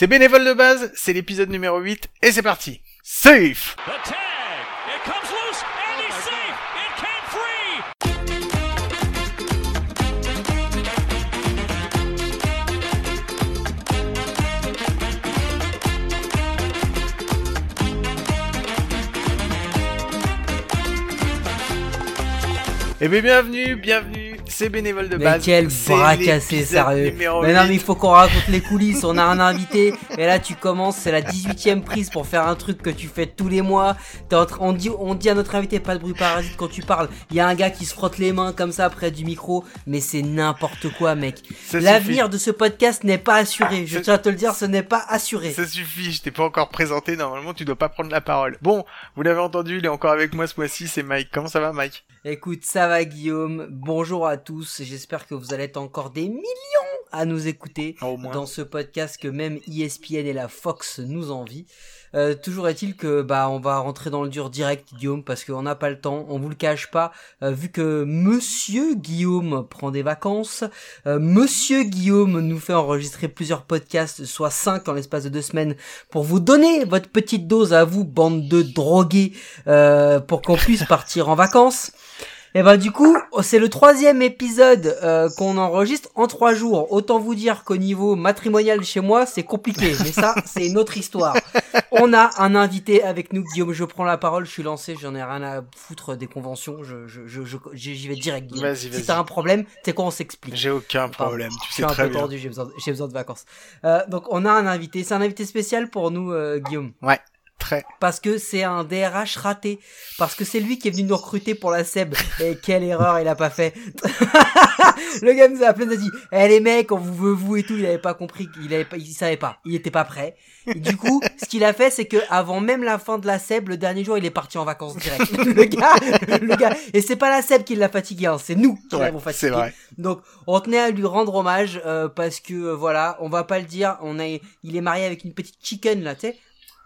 C'est bénévole de base, c'est l'épisode numéro 8 et c'est parti. Safe. Eh bien bienvenue, bienvenue, c'est bénévole de Mais base. quel bras cassé, sérieux. Mais non, 8. mais il faut qu'on raconte les coulisses. On a un invité, et là tu commences, c'est la 18ème prise pour faire un truc que tu fais tous les mois. T'es en train- on, dit, on dit à notre invité, pas de bruit parasite quand tu parles. Il y a un gars qui se frotte les mains comme ça près du micro, mais c'est n'importe quoi, mec. L'avenir de ce podcast n'est pas assuré. Je tiens à te le dire, ce n'est pas assuré. Ça suffit, je t'ai pas encore présenté, normalement tu dois pas prendre la parole. Bon, vous l'avez entendu, il est encore avec moi ce mois-ci, c'est Mike. Comment ça va Mike? Écoute, ça va Guillaume. Bonjour à tous. J'espère que vous allez être encore des millions à nous écouter. Moins. dans ce podcast que même ESPN et la Fox nous envient. Euh, toujours est-il que bah on va rentrer dans le dur direct Guillaume parce qu'on n'a pas le temps, on vous le cache pas, euh, vu que Monsieur Guillaume prend des vacances, euh, Monsieur Guillaume nous fait enregistrer plusieurs podcasts, soit cinq en l'espace de deux semaines, pour vous donner votre petite dose à vous, bande de drogués, euh, pour qu'on puisse partir en vacances. Et ben du coup, c'est le troisième épisode euh, qu'on enregistre en trois jours. Autant vous dire qu'au niveau matrimonial chez moi, c'est compliqué. Mais ça, c'est une autre histoire. On a un invité avec nous, Guillaume. Je prends la parole. Je suis lancé. J'en ai rien à foutre des conventions. Je, je, je, je- j'y vais direct. Guillaume. Vas-y, Si vas-y. t'as un problème, c'est quoi on s'explique. J'ai aucun problème, tu Je sais suis un très peu bien. tendu. J'ai besoin, de- j'ai besoin de vacances. Euh, donc on a un invité. C'est un invité spécial pour nous, euh, Guillaume Très. parce que c'est un DRH raté, parce que c'est lui qui est venu nous recruter pour la SEB, et quelle erreur il a pas fait. le gars nous a appelé, nous a dit, eh les mecs, on vous veut vous et tout, il avait pas compris, il avait pas, il savait pas, il était pas prêt. Et du coup, ce qu'il a fait, c'est que avant même la fin de la SEB, le dernier jour, il est parti en vacances direct. le gars, le gars, et c'est pas la SEB qui l'a fatigué, hein, c'est nous qui Ouais, l'avons fatigué. c'est vrai. Donc on tenait à lui rendre hommage euh, parce que euh, voilà, on va pas le dire, on a il est marié avec une petite chicken là, tu sais.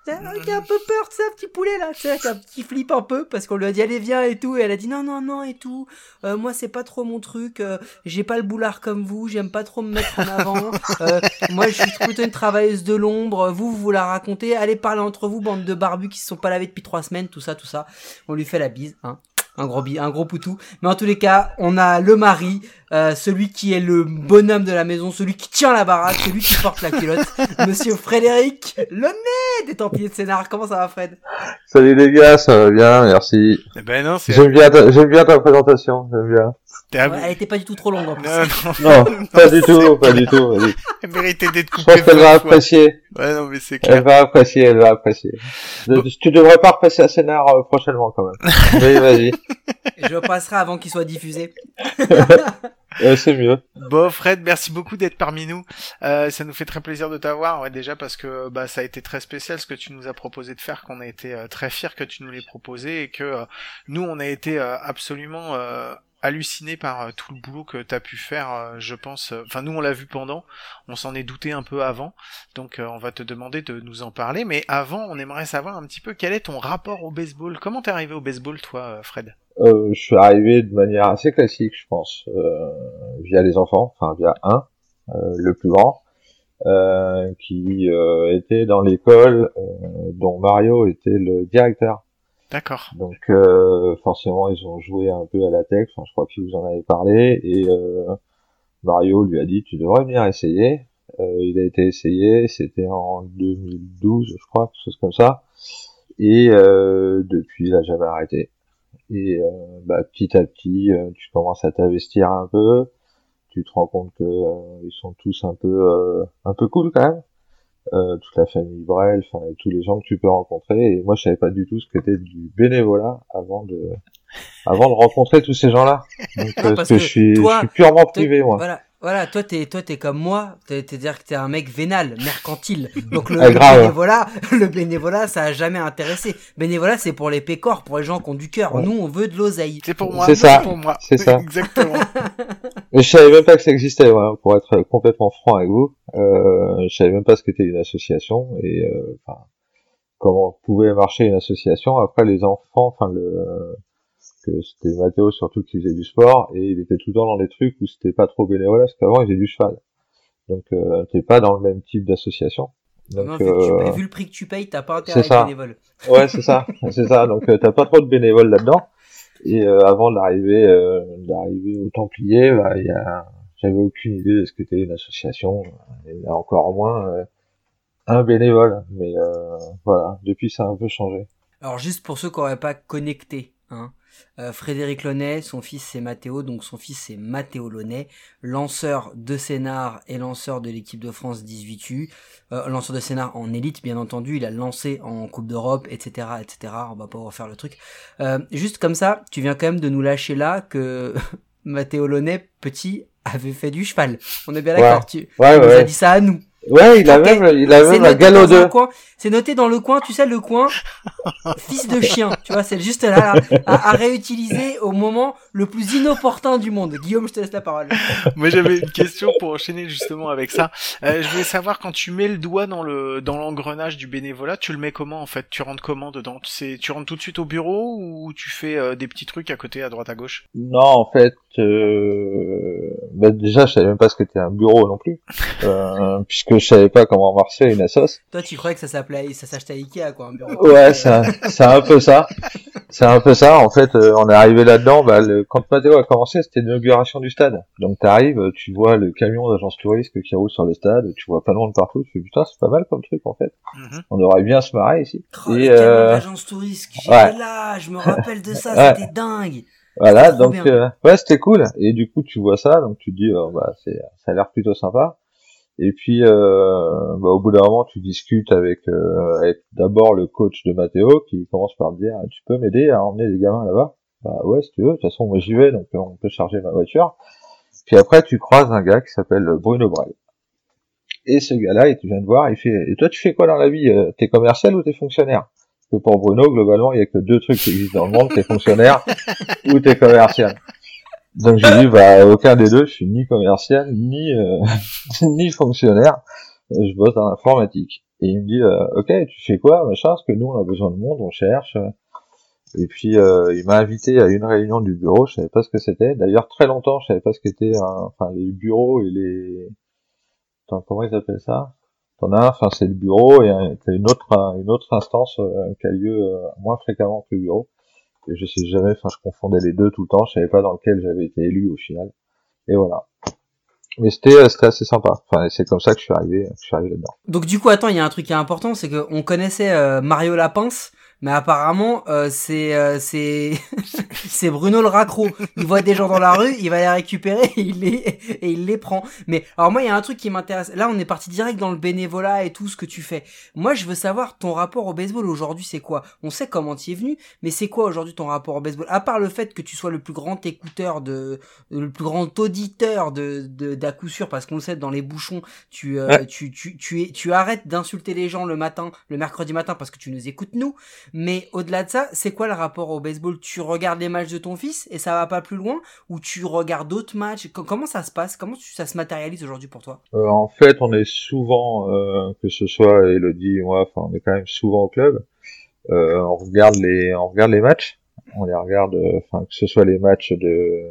Qui a un peu peur, tu sais, un petit poulet là, tu sais, un petit flip un peu parce qu'on lui a dit allez viens et tout et elle a dit non non non et tout. Euh, moi c'est pas trop mon truc, euh, j'ai pas le boulard comme vous, j'aime pas trop me mettre en avant. Euh, moi je suis plutôt une travailleuse de l'ombre. Vous vous la racontez, allez parler entre vous bande de barbus qui se sont pas lavés depuis trois semaines, tout ça tout ça. On lui fait la bise, hein. Un gros bi, un gros poutou. Mais en tous les cas, on a le mari, euh, celui qui est le bonhomme de la maison, celui qui tient la baraque, celui qui porte la culotte, Monsieur Frédéric Le nez des Templiers de Scénar. Comment ça va, Fred? Salut les gars, ça va bien, merci. Eh Ben non, c'est... J'aime bien, ta- j'aime bien ta présentation, j'aime bien. Ouais, Elle était pas du tout trop longue en plus. Non, non, Non, pas du tout, pas du tout. elle méritait d'être Je coupée pense qu'elle va apprécier, Ouais, non, mais c'est elle va apprécier, elle va apprécier. De- Tu devrais pas repasser à scénar euh, prochainement quand même. Oui, vas-y, Je passerai avant qu'il soit diffusé. C'est mieux. Bon, Fred, merci beaucoup d'être parmi nous. Euh, ça nous fait très plaisir de t'avoir, ouais, déjà parce que bah ça a été très spécial ce que tu nous as proposé de faire, qu'on a été euh, très fiers que tu nous l'aies proposé et que euh, nous on a été euh, absolument hallucinés par euh, tout le boulot que t'as pu faire. euh, je pense, euh, enfin nous on l'a vu pendant, on s'en est douté un peu avant, donc on va te demander de nous en parler. Mais avant, on aimerait savoir un petit peu quel est ton rapport au baseball. Comment t'es arrivé au baseball, toi, Fred? Je suis arrivé de manière assez classique, je pense, via les enfants, enfin via un, le plus grand, qui était dans l'école dont Mario était le directeur. D'accord. Donc euh, forcément ils ont joué un peu à la tech, enfin, je crois que vous en avez parlé, et euh, Mario lui a dit tu devrais venir essayer. Euh, il a été essayé, c'était en 2012 je crois, quelque chose comme ça, et euh, depuis il a jamais arrêté. Et euh, bah, petit à petit euh, tu commences à t'investir un peu, tu te rends compte que ils sont tous un peu un peu cool quand même. Euh, toute la famille Brel, enfin et tous les gens que tu peux rencontrer. Et moi, je savais pas du tout ce qu'était du bénévolat avant de avant de rencontrer tous ces gens-là. Donc, Non, euh, parce que que je suis, toi, je suis purement privé, moi. Voilà, voilà, toi t'es toi t'es comme moi, t'es t'es dire que t'es un mec vénal, mercantile. Donc le, Ah, le grave. bénévolat, le bénévolat, ça a jamais intéressé. Bénévolat, c'est pour les pécores, pour les gens qui ont du cœur. Ouais. Nous, on veut de l'oseille. C'est pour moi. C'est ça, pour moi. c'est ça. Exactement. Je savais même pas que ça existait, voilà, pour être complètement franc avec vous. Euh, je savais même pas ce qu'était une association et euh, enfin comment pouvait marcher une association. Après les enfants, enfin le que c'était Mathéo surtout qui faisait du sport et il était tout le temps dans des trucs où c'était pas trop bénévolat parce qu'avant il faisait du cheval. Donc euh, t'es pas dans le même type d'association. Donc, Non, vu, que tu euh, vu le prix que tu payes, t'as pas intérêt à être ça. bénévole. Ouais, c'est ça, c'est ça. Donc euh, t'as pas trop de bénévoles là-dedans. Et euh, avant d'arriver, d'arriver au Templiers, bah, y a, j'avais aucune idée de ce qu'était une association. Et là, encore moins un bénévole. Mais voilà, depuis ça a un peu changé. Alors juste pour ceux qui n'auraient pas connecté, hein, euh, Frédéric Launay, son fils c'est Mathéo, donc son fils c'est Mathéo Launay, lanceur de scénar et lanceur de l'équipe de France 18U, euh, lanceur de scénar en élite bien entendu, il a lancé en Coupe d'Europe, etc., etc. On va pas refaire le truc. Euh, juste comme ça, tu viens quand même de nous lâcher là que Mathéo Launay, petit, avait fait du cheval. On est bien Ouais. d'accord. Tu, Ouais, tu nous as dit ça à nous. Ouais, il a même, il a C'est même un noté galop dans un 2. coin. C'est noté dans le coin, tu sais, le coin fils de chien. Tu vois, c'est juste là, là, à, à réutiliser au moment le plus inopportun du monde. Guillaume, je te laisse la parole. Moi j'avais une question pour enchaîner justement avec ça. Euh, je voulais savoir quand tu mets le doigt dans le dans l'engrenage du bénévolat, tu le mets comment en fait? Tu rentres comment dedans? Tu sais, tu rentres tout de suite au bureau ou tu fais euh, des petits trucs à côté, à droite, à gauche? Non, en fait, euh, bah, déjà, je savais même pas ce qu'était un bureau non plus, euh, puisque je savais pas comment marchait une assoce. Toi, tu croyais que ça s'appelait, ça s'achetait à Ikea, quoi, un bureau. Ouais, c'est un, peu ça. C'est un peu ça. En fait, euh, on est arrivé là-dedans. Bah, le, quand Matteo a commencé, c'était l'inauguration du stade. Donc, t'arrives, tu vois le camion d'agence touriste qui roule sur le stade. Tu vois plein de monde partout. Tu fais putain, c'est pas mal comme truc en fait. Mhm. On aurait bien se marrer ici. Oh, Et, le euh, d'agence touriste, ouais. là, je me rappelle de ça, Ouais. c'était dingue. Voilà, donc euh, ouais, c'était cool. Et du coup, tu vois ça, donc tu te dis, euh, bah, c'est, ça a l'air plutôt sympa. Et puis, euh, bah, au bout d'un moment, tu discutes avec, euh, avec d'abord le coach de Matteo qui commence par te dire, tu peux m'aider à emmener les gamins là-bas? Bah ouais, si tu veux. De toute façon, moi j'y vais, donc euh, on peut charger ma voiture. Puis après, tu croises un gars qui s'appelle Bruno Braille. Et ce gars-là, il te vient de voir, il fait, et toi, tu fais quoi dans la vie? Euh, T'es commercial ou t'es fonctionnaire? Parce que pour Bruno, globalement, il y a que deux trucs qui existent dans le monde, t'es fonctionnaire ou t'es commercial. Donc j'ai dit bah aucun des deux, je suis ni commercial ni euh, ni fonctionnaire, Euh, je bosse dans l'informatique. Et il me dit euh, ok tu fais quoi machin parce que nous on a besoin de monde, on cherche. Et puis euh, il m'a invité à une réunion du bureau, je savais pas ce que c'était. D'ailleurs très longtemps je savais pas ce qu'était un- enfin les bureaux et les comment ils appellent ça? T'en as un, enfin c'est le bureau et t'as une autre une autre instance euh, qui a lieu euh, moins fréquemment que le bureau je sais jamais, enfin je confondais les deux tout le temps, je savais pas dans lequel j'avais été élu au final. Et voilà. Mais c'était euh, assez sympa. Enfin c'est comme ça que je suis arrivé, que je suis arrivé là-dedans. Donc du coup, attends, il y a un truc qui est important, c'est que on connaissait euh, Mario Lapince, mais apparemment euh, c'est euh, c'est c'est Bruno le raccro. Il voit des gens dans la rue, il va les récupérer et il les et il les prend. Mais alors moi, il y a un truc qui m'intéresse. Là, on est parti direct dans le bénévolat et tout ce que tu fais. Moi, je veux savoir ton rapport au baseball aujourd'hui, c'est quoi? On sait comment tu es venu, mais c'est quoi aujourd'hui ton rapport au baseball? À part le fait que tu sois le plus grand écouteur de le plus grand auditeur de d'à coup sûr parce qu'on le sait dans les bouchons tu, euh, Ouais. tu, tu, tu, es, tu arrêtes d'insulter les gens le matin, le mercredi matin parce que tu nous écoutes nous. Mais au-delà de ça, c'est quoi le rapport au baseball? Tu regardes les matchs de ton fils et ça va pas plus loin? Ou tu regardes d'autres matchs? Co- Comment ça se passe? Comment ça se matérialise aujourd'hui pour toi? Euh, en fait, on est souvent, euh, que ce soit Elodie moi, enfin on est quand même souvent au club. Euh, on regarde les, on regarde les matchs. On les regarde, enfin que ce soit les matchs de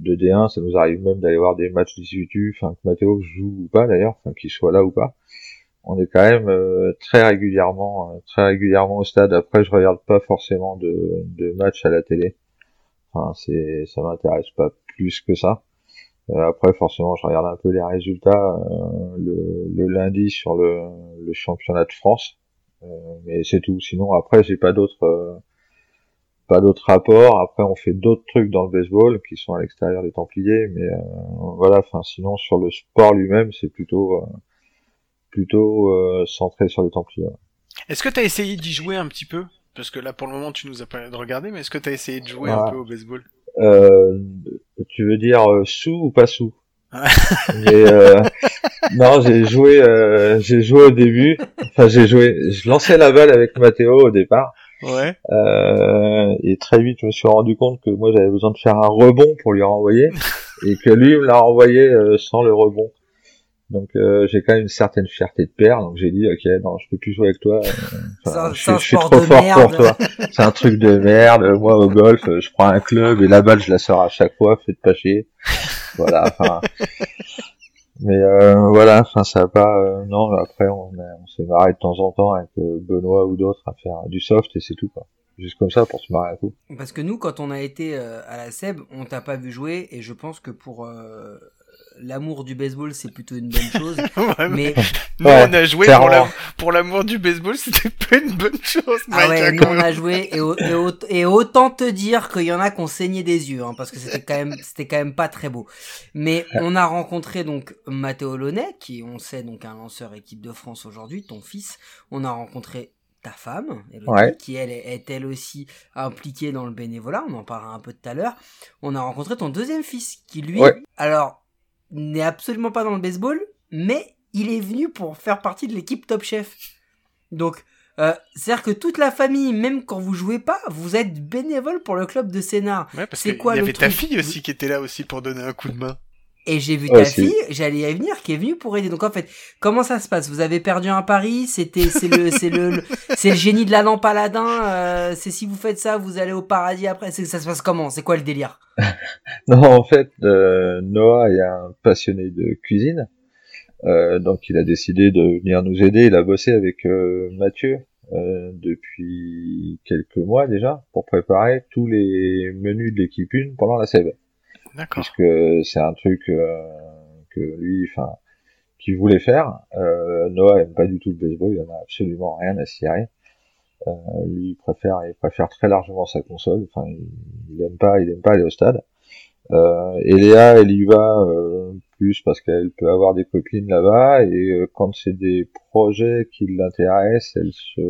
de D1, ça nous arrive même d'aller voir des matchs 18U, enfin que Mathéo joue ou pas d'ailleurs, enfin qu'il soit là ou pas. On est quand même euh, très régulièrement, euh, très régulièrement au stade. Après, je regarde pas forcément de, de matchs à la télé. Enfin, c'est, ça m'intéresse pas plus que ça. Euh, après, forcément, je regarde un peu les résultats euh, le, le lundi sur le, le championnat de France, Euh, mais c'est tout. Sinon, après, j'ai pas d'autres, euh, pas d'autres rapports. Après, on fait d'autres trucs dans le baseball qui sont à l'extérieur des Templiers, mais voilà. Enfin, sinon, sur le sport lui-même, c'est plutôt, plutôt euh, centré sur les Templiers. Est-ce que t'as essayé d'y jouer un petit peu? Parce que là, pour le moment, tu nous as parlé de regarder, mais est-ce que t'as essayé de jouer un peu au baseball? Euh, tu veux dire euh, sous ou pas sous? Mais euh, non, j'ai joué, euh, j'ai joué au début. Enfin, j'ai joué. Je lançais la balle avec Mathéo au départ, Ouais. euh, et très vite, je me suis rendu compte que moi, j'avais besoin de faire un rebond pour lui renvoyer, et que lui me l'a renvoyé euh, sans le rebond. Donc, euh, j'ai quand même une certaine fierté de père. Donc, j'ai dit, ok, non, je peux plus jouer avec toi. euh, enfin, je, suis- je suis sport trop fort merde. pour toi. C'est un truc de merde. Moi, au golf, je prends un club et la balle, je la sors à chaque fois. Faites pas chier. Voilà. Enfin. Mais euh, voilà, enfin ça a pas. euh, non, après on, on s'est marré de temps en temps avec Benoît ou d'autres à faire du soft et c'est tout quoi. Juste comme ça pour se marrer un coup. Parce que nous, quand on a été euh, à la SEB, on t'a pas vu jouer, et je pense que pour euh, l'amour du baseball, c'est plutôt une bonne chose. Ouais, mais Nous, Ouais, on a joué pour la- pour l'amour du baseball, c'était pas une bonne chose, ah ouais, nous on a joué, et, au- et, au- et autant te dire qu'il y en a qui ont saigné des yeux, hein, parce que c'était quand même, c'était quand même pas très beau. Mais on a rencontré donc Matteo Launay, qui on sait donc un lanceur équipe de France aujourd'hui, ton fils. On a rencontré ta femme, Elodie, Ouais. qui elle est, est elle aussi impliquée dans le bénévolat, on en parlera un peu tout à l'heure. On a rencontré ton deuxième fils, qui lui, Ouais. alors, n'est absolument pas dans le baseball, mais il est venu pour faire partie de l'équipe Top Chef. Donc, euh, c'est-à-dire que toute la famille, même quand vous jouez pas, vous êtes bénévole pour le club de Sénart. Ouais, parce c'est quoi y le avait ta fille aussi qui était là aussi pour donner un coup de main. Et j'ai vu ta fille, j'allais y venir, qui est venue pour aider. Donc en fait, comment ça se passe? Vous avez perdu un pari? C'était, c'est le, c'est le, le- c'est le génie de la lampe. Euh, c'est si vous faites ça, vous allez au paradis après. C'est, ça se passe comment? C'est quoi le délire? Non, en fait, euh, Noah est un passionné de cuisine, euh, donc il a décidé de venir nous aider. Il a bossé avec euh, Mathieu euh, depuis quelques mois déjà pour préparer tous les menus de l'équipe 1 pendant la sève. Puisque c'est un truc euh, que lui, enfin, qu'il voulait faire. Euh, Noah aime pas du tout le baseball, il en a absolument rien à cirer. Euh, lui, il préfère, il préfère très largement sa console. Enfin, il, il aime pas, il aime pas aller au stade. Euh, et Léa, elle y va euh, plus parce qu'elle peut avoir des copines là-bas et euh, quand c'est des projets qui l'intéressent, elle se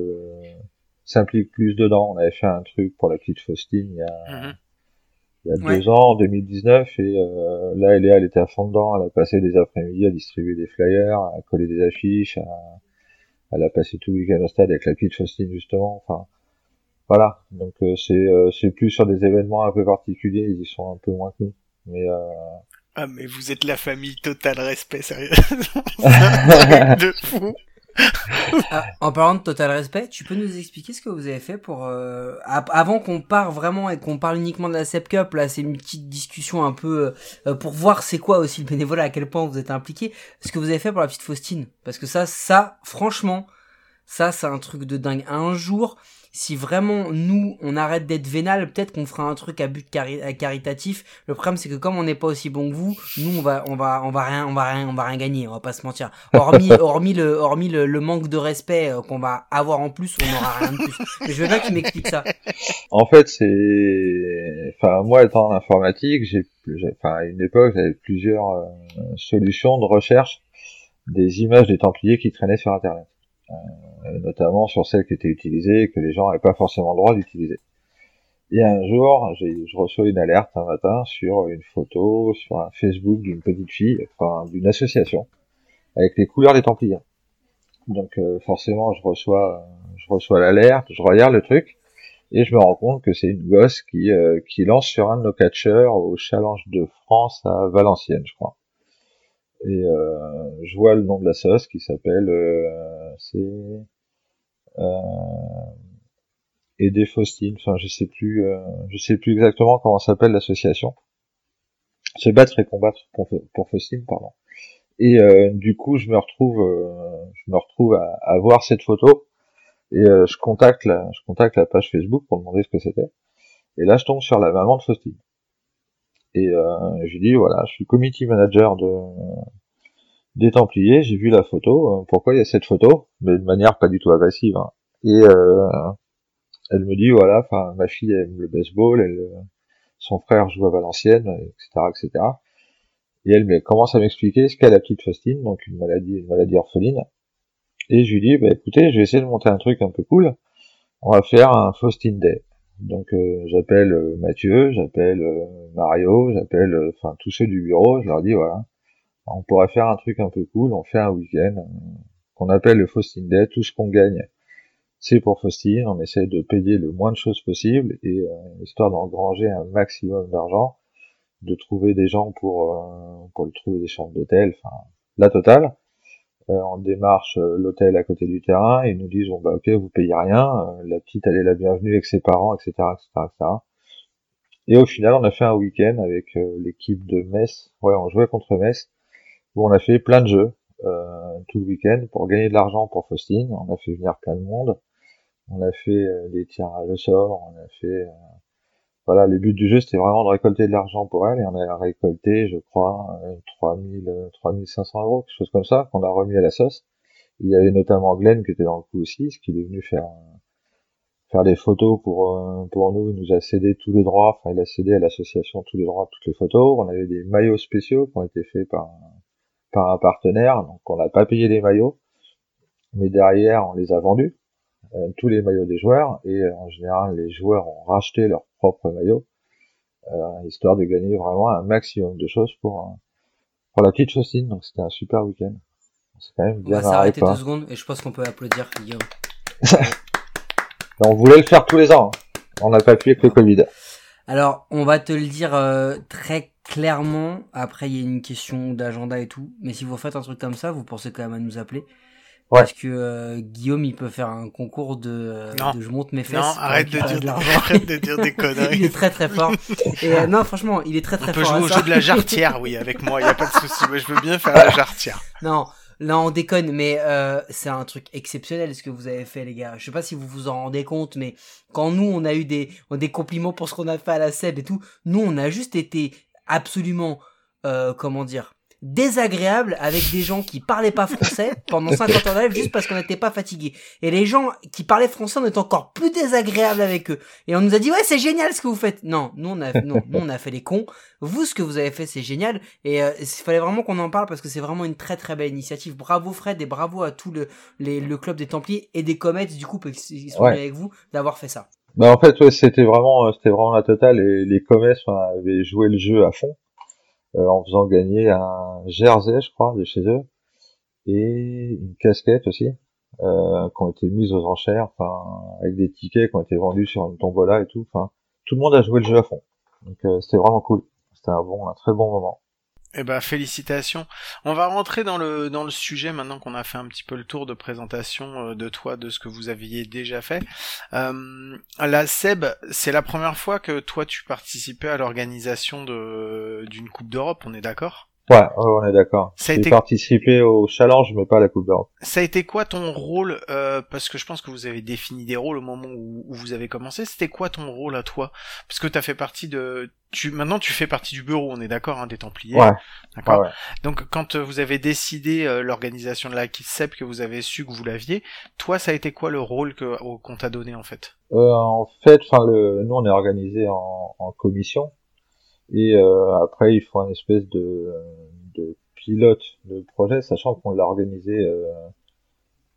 s'implique plus dedans. On avait fait un truc pour la petite Faustine il y a, Mhm. Il y a Ouais. deux ans, en 2019, et euh, là, Léa, elle était à fond dedans. Elle a passé des après-midi à distribuer des flyers, à coller des affiches, à, elle a passé tout le week-end au stade avec la petite Faustine justement. Enfin, voilà. Donc euh, c'est euh, c'est plus sur des événements un peu particuliers, ils y sont un peu moins que nous. Mais euh... Ah, mais vous êtes la famille total respect, sérieux. De fou. Ah, En parlant de total respect, tu peux nous expliquer ce que vous avez fait pour euh, avant qu'on part vraiment et qu'on parle uniquement de la Sep Cup là, c'est une petite discussion un peu euh, pour voir c'est quoi aussi le bénévolat, à quel point vous êtes impliqué, ce que vous avez fait pour la petite Faustine, parce que ça, ça, franchement, ça c'est un truc de dingue. Un jour, si vraiment nous on arrête d'être vénal, peut-être qu'on fera un truc à but cari- caritatif. Le problème c'est que comme on n'est pas aussi bon que vous, nous on va on va on va rien on va rien on va rien gagner, on va pas se mentir. Hormis hormis le hormis le, le manque de respect euh, qu'on va avoir en plus, on n'aura rien de plus. Mais je veux bien que tu m'expliques ça. En fait, c'est, enfin, moi étant en informatique, j'ai, enfin, à une époque, j'avais plusieurs euh, solutions de recherche des images des Templiers qui traînaient sur Internet, notamment sur celles qui étaient utilisées et que les gens n'avaient pas forcément le droit d'utiliser. Et un jour, je reçois une alerte un matin sur une photo sur un Facebook d'une petite fille, enfin, d'une association, avec les couleurs des Templiers. Donc, euh, forcément, je reçois, je reçois l'alerte, je regarde le truc. Et je me rends compte que c'est une gosse qui, euh, qui lance sur un de nos catcheurs au Challenge de France à Valenciennes, je crois. Et euh, je vois le nom de la sauce qui s'appelle euh, c'est euh, Aider Faustine. Enfin, je sais plus, euh, je sais plus exactement comment s'appelle l'association. C'est battre et combattre pour, Faustine, pardon. Et euh, du coup, je me retrouve, je me retrouve à, à voir cette photo et je contacte la, je contacte la page Facebook pour demander ce que c'était. Et là, je tombe sur la maman de Faustine. Et euh, je lui dis voilà, je suis committee manager de des Templiers. J'ai vu la photo. euh, pourquoi il y a cette photo? Mais de manière pas du tout agressive. hein. Et euh, elle me dit voilà, enfin ma fille aime le baseball, elle, euh, son frère joue à Valenciennes, etc., etc. Et elle me commence à m'expliquer ce qu'est la petite Faustine, donc une maladie, une maladie orpheline. Et je lui dis, bah écoutez, je vais essayer de monter un truc un peu cool. On va faire un Faustine Day. Donc euh, j'appelle euh, Mathieu, j'appelle Mario, j'appelle enfin tous ceux du bureau, je leur dis voilà, on pourrait faire un truc un peu cool, on fait un week-end euh, qu'on appelle le Faustine Day, tout ce qu'on gagne c'est pour Faustine, on essaie de payer le moins de choses possible et euh, histoire d'engranger un maximum d'argent, de trouver des gens pour euh, pour trouver des chambres d'hôtel, enfin la totale. Euh, on démarche l'hôtel à côté du terrain et ils nous disent bon bah ok vous payez rien, la petite elle est la bienvenue avec ses parents etc etc etc. Et au final on a fait un week-end avec l'équipe de Metz, ouais on jouait contre Metz où on a fait plein de jeux euh, tout le week-end pour gagner de l'argent pour Faustine. On a fait venir plein de monde. On a fait euh, des tirages au sort. On a fait euh, voilà, le but du jeu c'était vraiment de récolter de l'argent pour elle et on a récolté, je crois, 3000, 3500 euros, quelque chose comme ça, qu'on a remis à la sauce. Il y avait notamment Glenn qui était dans le coup aussi, ce qu'il est venu faire faire des photos pour pour nous. Il nous a cédé tous les droits. Enfin, il a cédé à l'association tous les droits, toutes les photos. On avait des maillots spéciaux qui ont été faits par par un partenaire, donc on n'a pas payé les maillots, mais derrière on les a vendus, euh, tous les maillots des joueurs, et euh, en général les joueurs ont racheté leurs propres maillots, euh, histoire de gagner vraiment un maximum de choses pour pour la petite Faustine, donc c'était un super week-end. C'est quand même bien On va s'arrêter deux secondes et je pense qu'on peut applaudir Guillaume. on voulait le faire tous les ans, hein. on n'a pas pu avec le Covid. Alors, on va te le dire très clairement, après il y a une question d'agenda et tout, mais si vous faites un truc comme ça, vous pensez quand même à nous appeler. Parce que euh, Guillaume, il peut faire un concours de, euh, de je monte mes fesses. Non, arrête de, dire, de arrête de dire des conneries. il est très très fort. Et euh, non, franchement, il est très très fort. On peut jouer au jeu de la jarretière, oui, avec moi, il y a pas de souci. Moi, je veux bien faire la jarretière. Non, Là, on déconne, mais euh, c'est un truc exceptionnel ce que vous avez fait, les gars. Je sais pas si vous vous en rendez compte, mais quand nous, on a eu des, des compliments pour ce qu'on a fait à la SEB et tout, nous, on a juste été absolument, euh, comment dire, désagréable avec des gens qui parlaient pas français pendant 50 ans juste parce qu'on n'était pas fatigué. Et les gens qui parlaient français, on était encore plus désagréable avec eux. Et on nous a dit, ouais, c'est génial ce que vous faites. Non, nous on a, non, nous, on a fait les cons. Vous, ce que vous avez fait, c'est génial. Et euh, il fallait vraiment qu'on en parle parce que c'est vraiment une très très belle initiative. Bravo Fred et bravo à tout le, les, le club des Templiers et des Comets, du coup, qui sont avec vous, d'avoir fait ça. Bah en fait, ouais, c'était vraiment, c'était vraiment la totale. Et les Comets avaient joué le jeu à fond. Euh, en faisant gagner un jersey, je crois, de chez eux, et une casquette aussi, euh, qui ont été mises aux enchères, enfin, avec des tickets qui ont été vendus sur une tombola et tout. Enfin, tout le monde a joué le jeu à fond. Donc euh, c'était vraiment cool. C'était un bon, un très bon moment. Eh ben félicitations. On va rentrer dans le dans le sujet maintenant qu'on a fait un petit peu le tour de présentation euh, de toi, de ce que vous aviez déjà fait. Euh, la Seb, c'est la première fois que toi tu participais à l'organisation de d'une Coupe d'Europe, on est d'accord? Ouais, on est d'accord. A été participé au challenge, mais pas à la Coupe d'Europe. Ça a été quoi ton rôle euh, Parce que je pense que vous avez défini des rôles au moment où, vous avez commencé. C'était quoi ton rôle à toi? Parce que tu as fait partie de. Tu maintenant tu fais partie du bureau, on est d'accord, hein, des Templiers. Ouais. D'accord. Donc quand euh, vous avez décidé euh, l'organisation de la CISEP, que vous avez su que vous l'aviez, toi ça a été quoi le rôle que qu'on t'a donné en fait? Euh, En fait, enfin le, nous on est organisé en, en commission et euh, après, il faut un espèce de, de pilote de projet, sachant qu'on l'a organisé euh,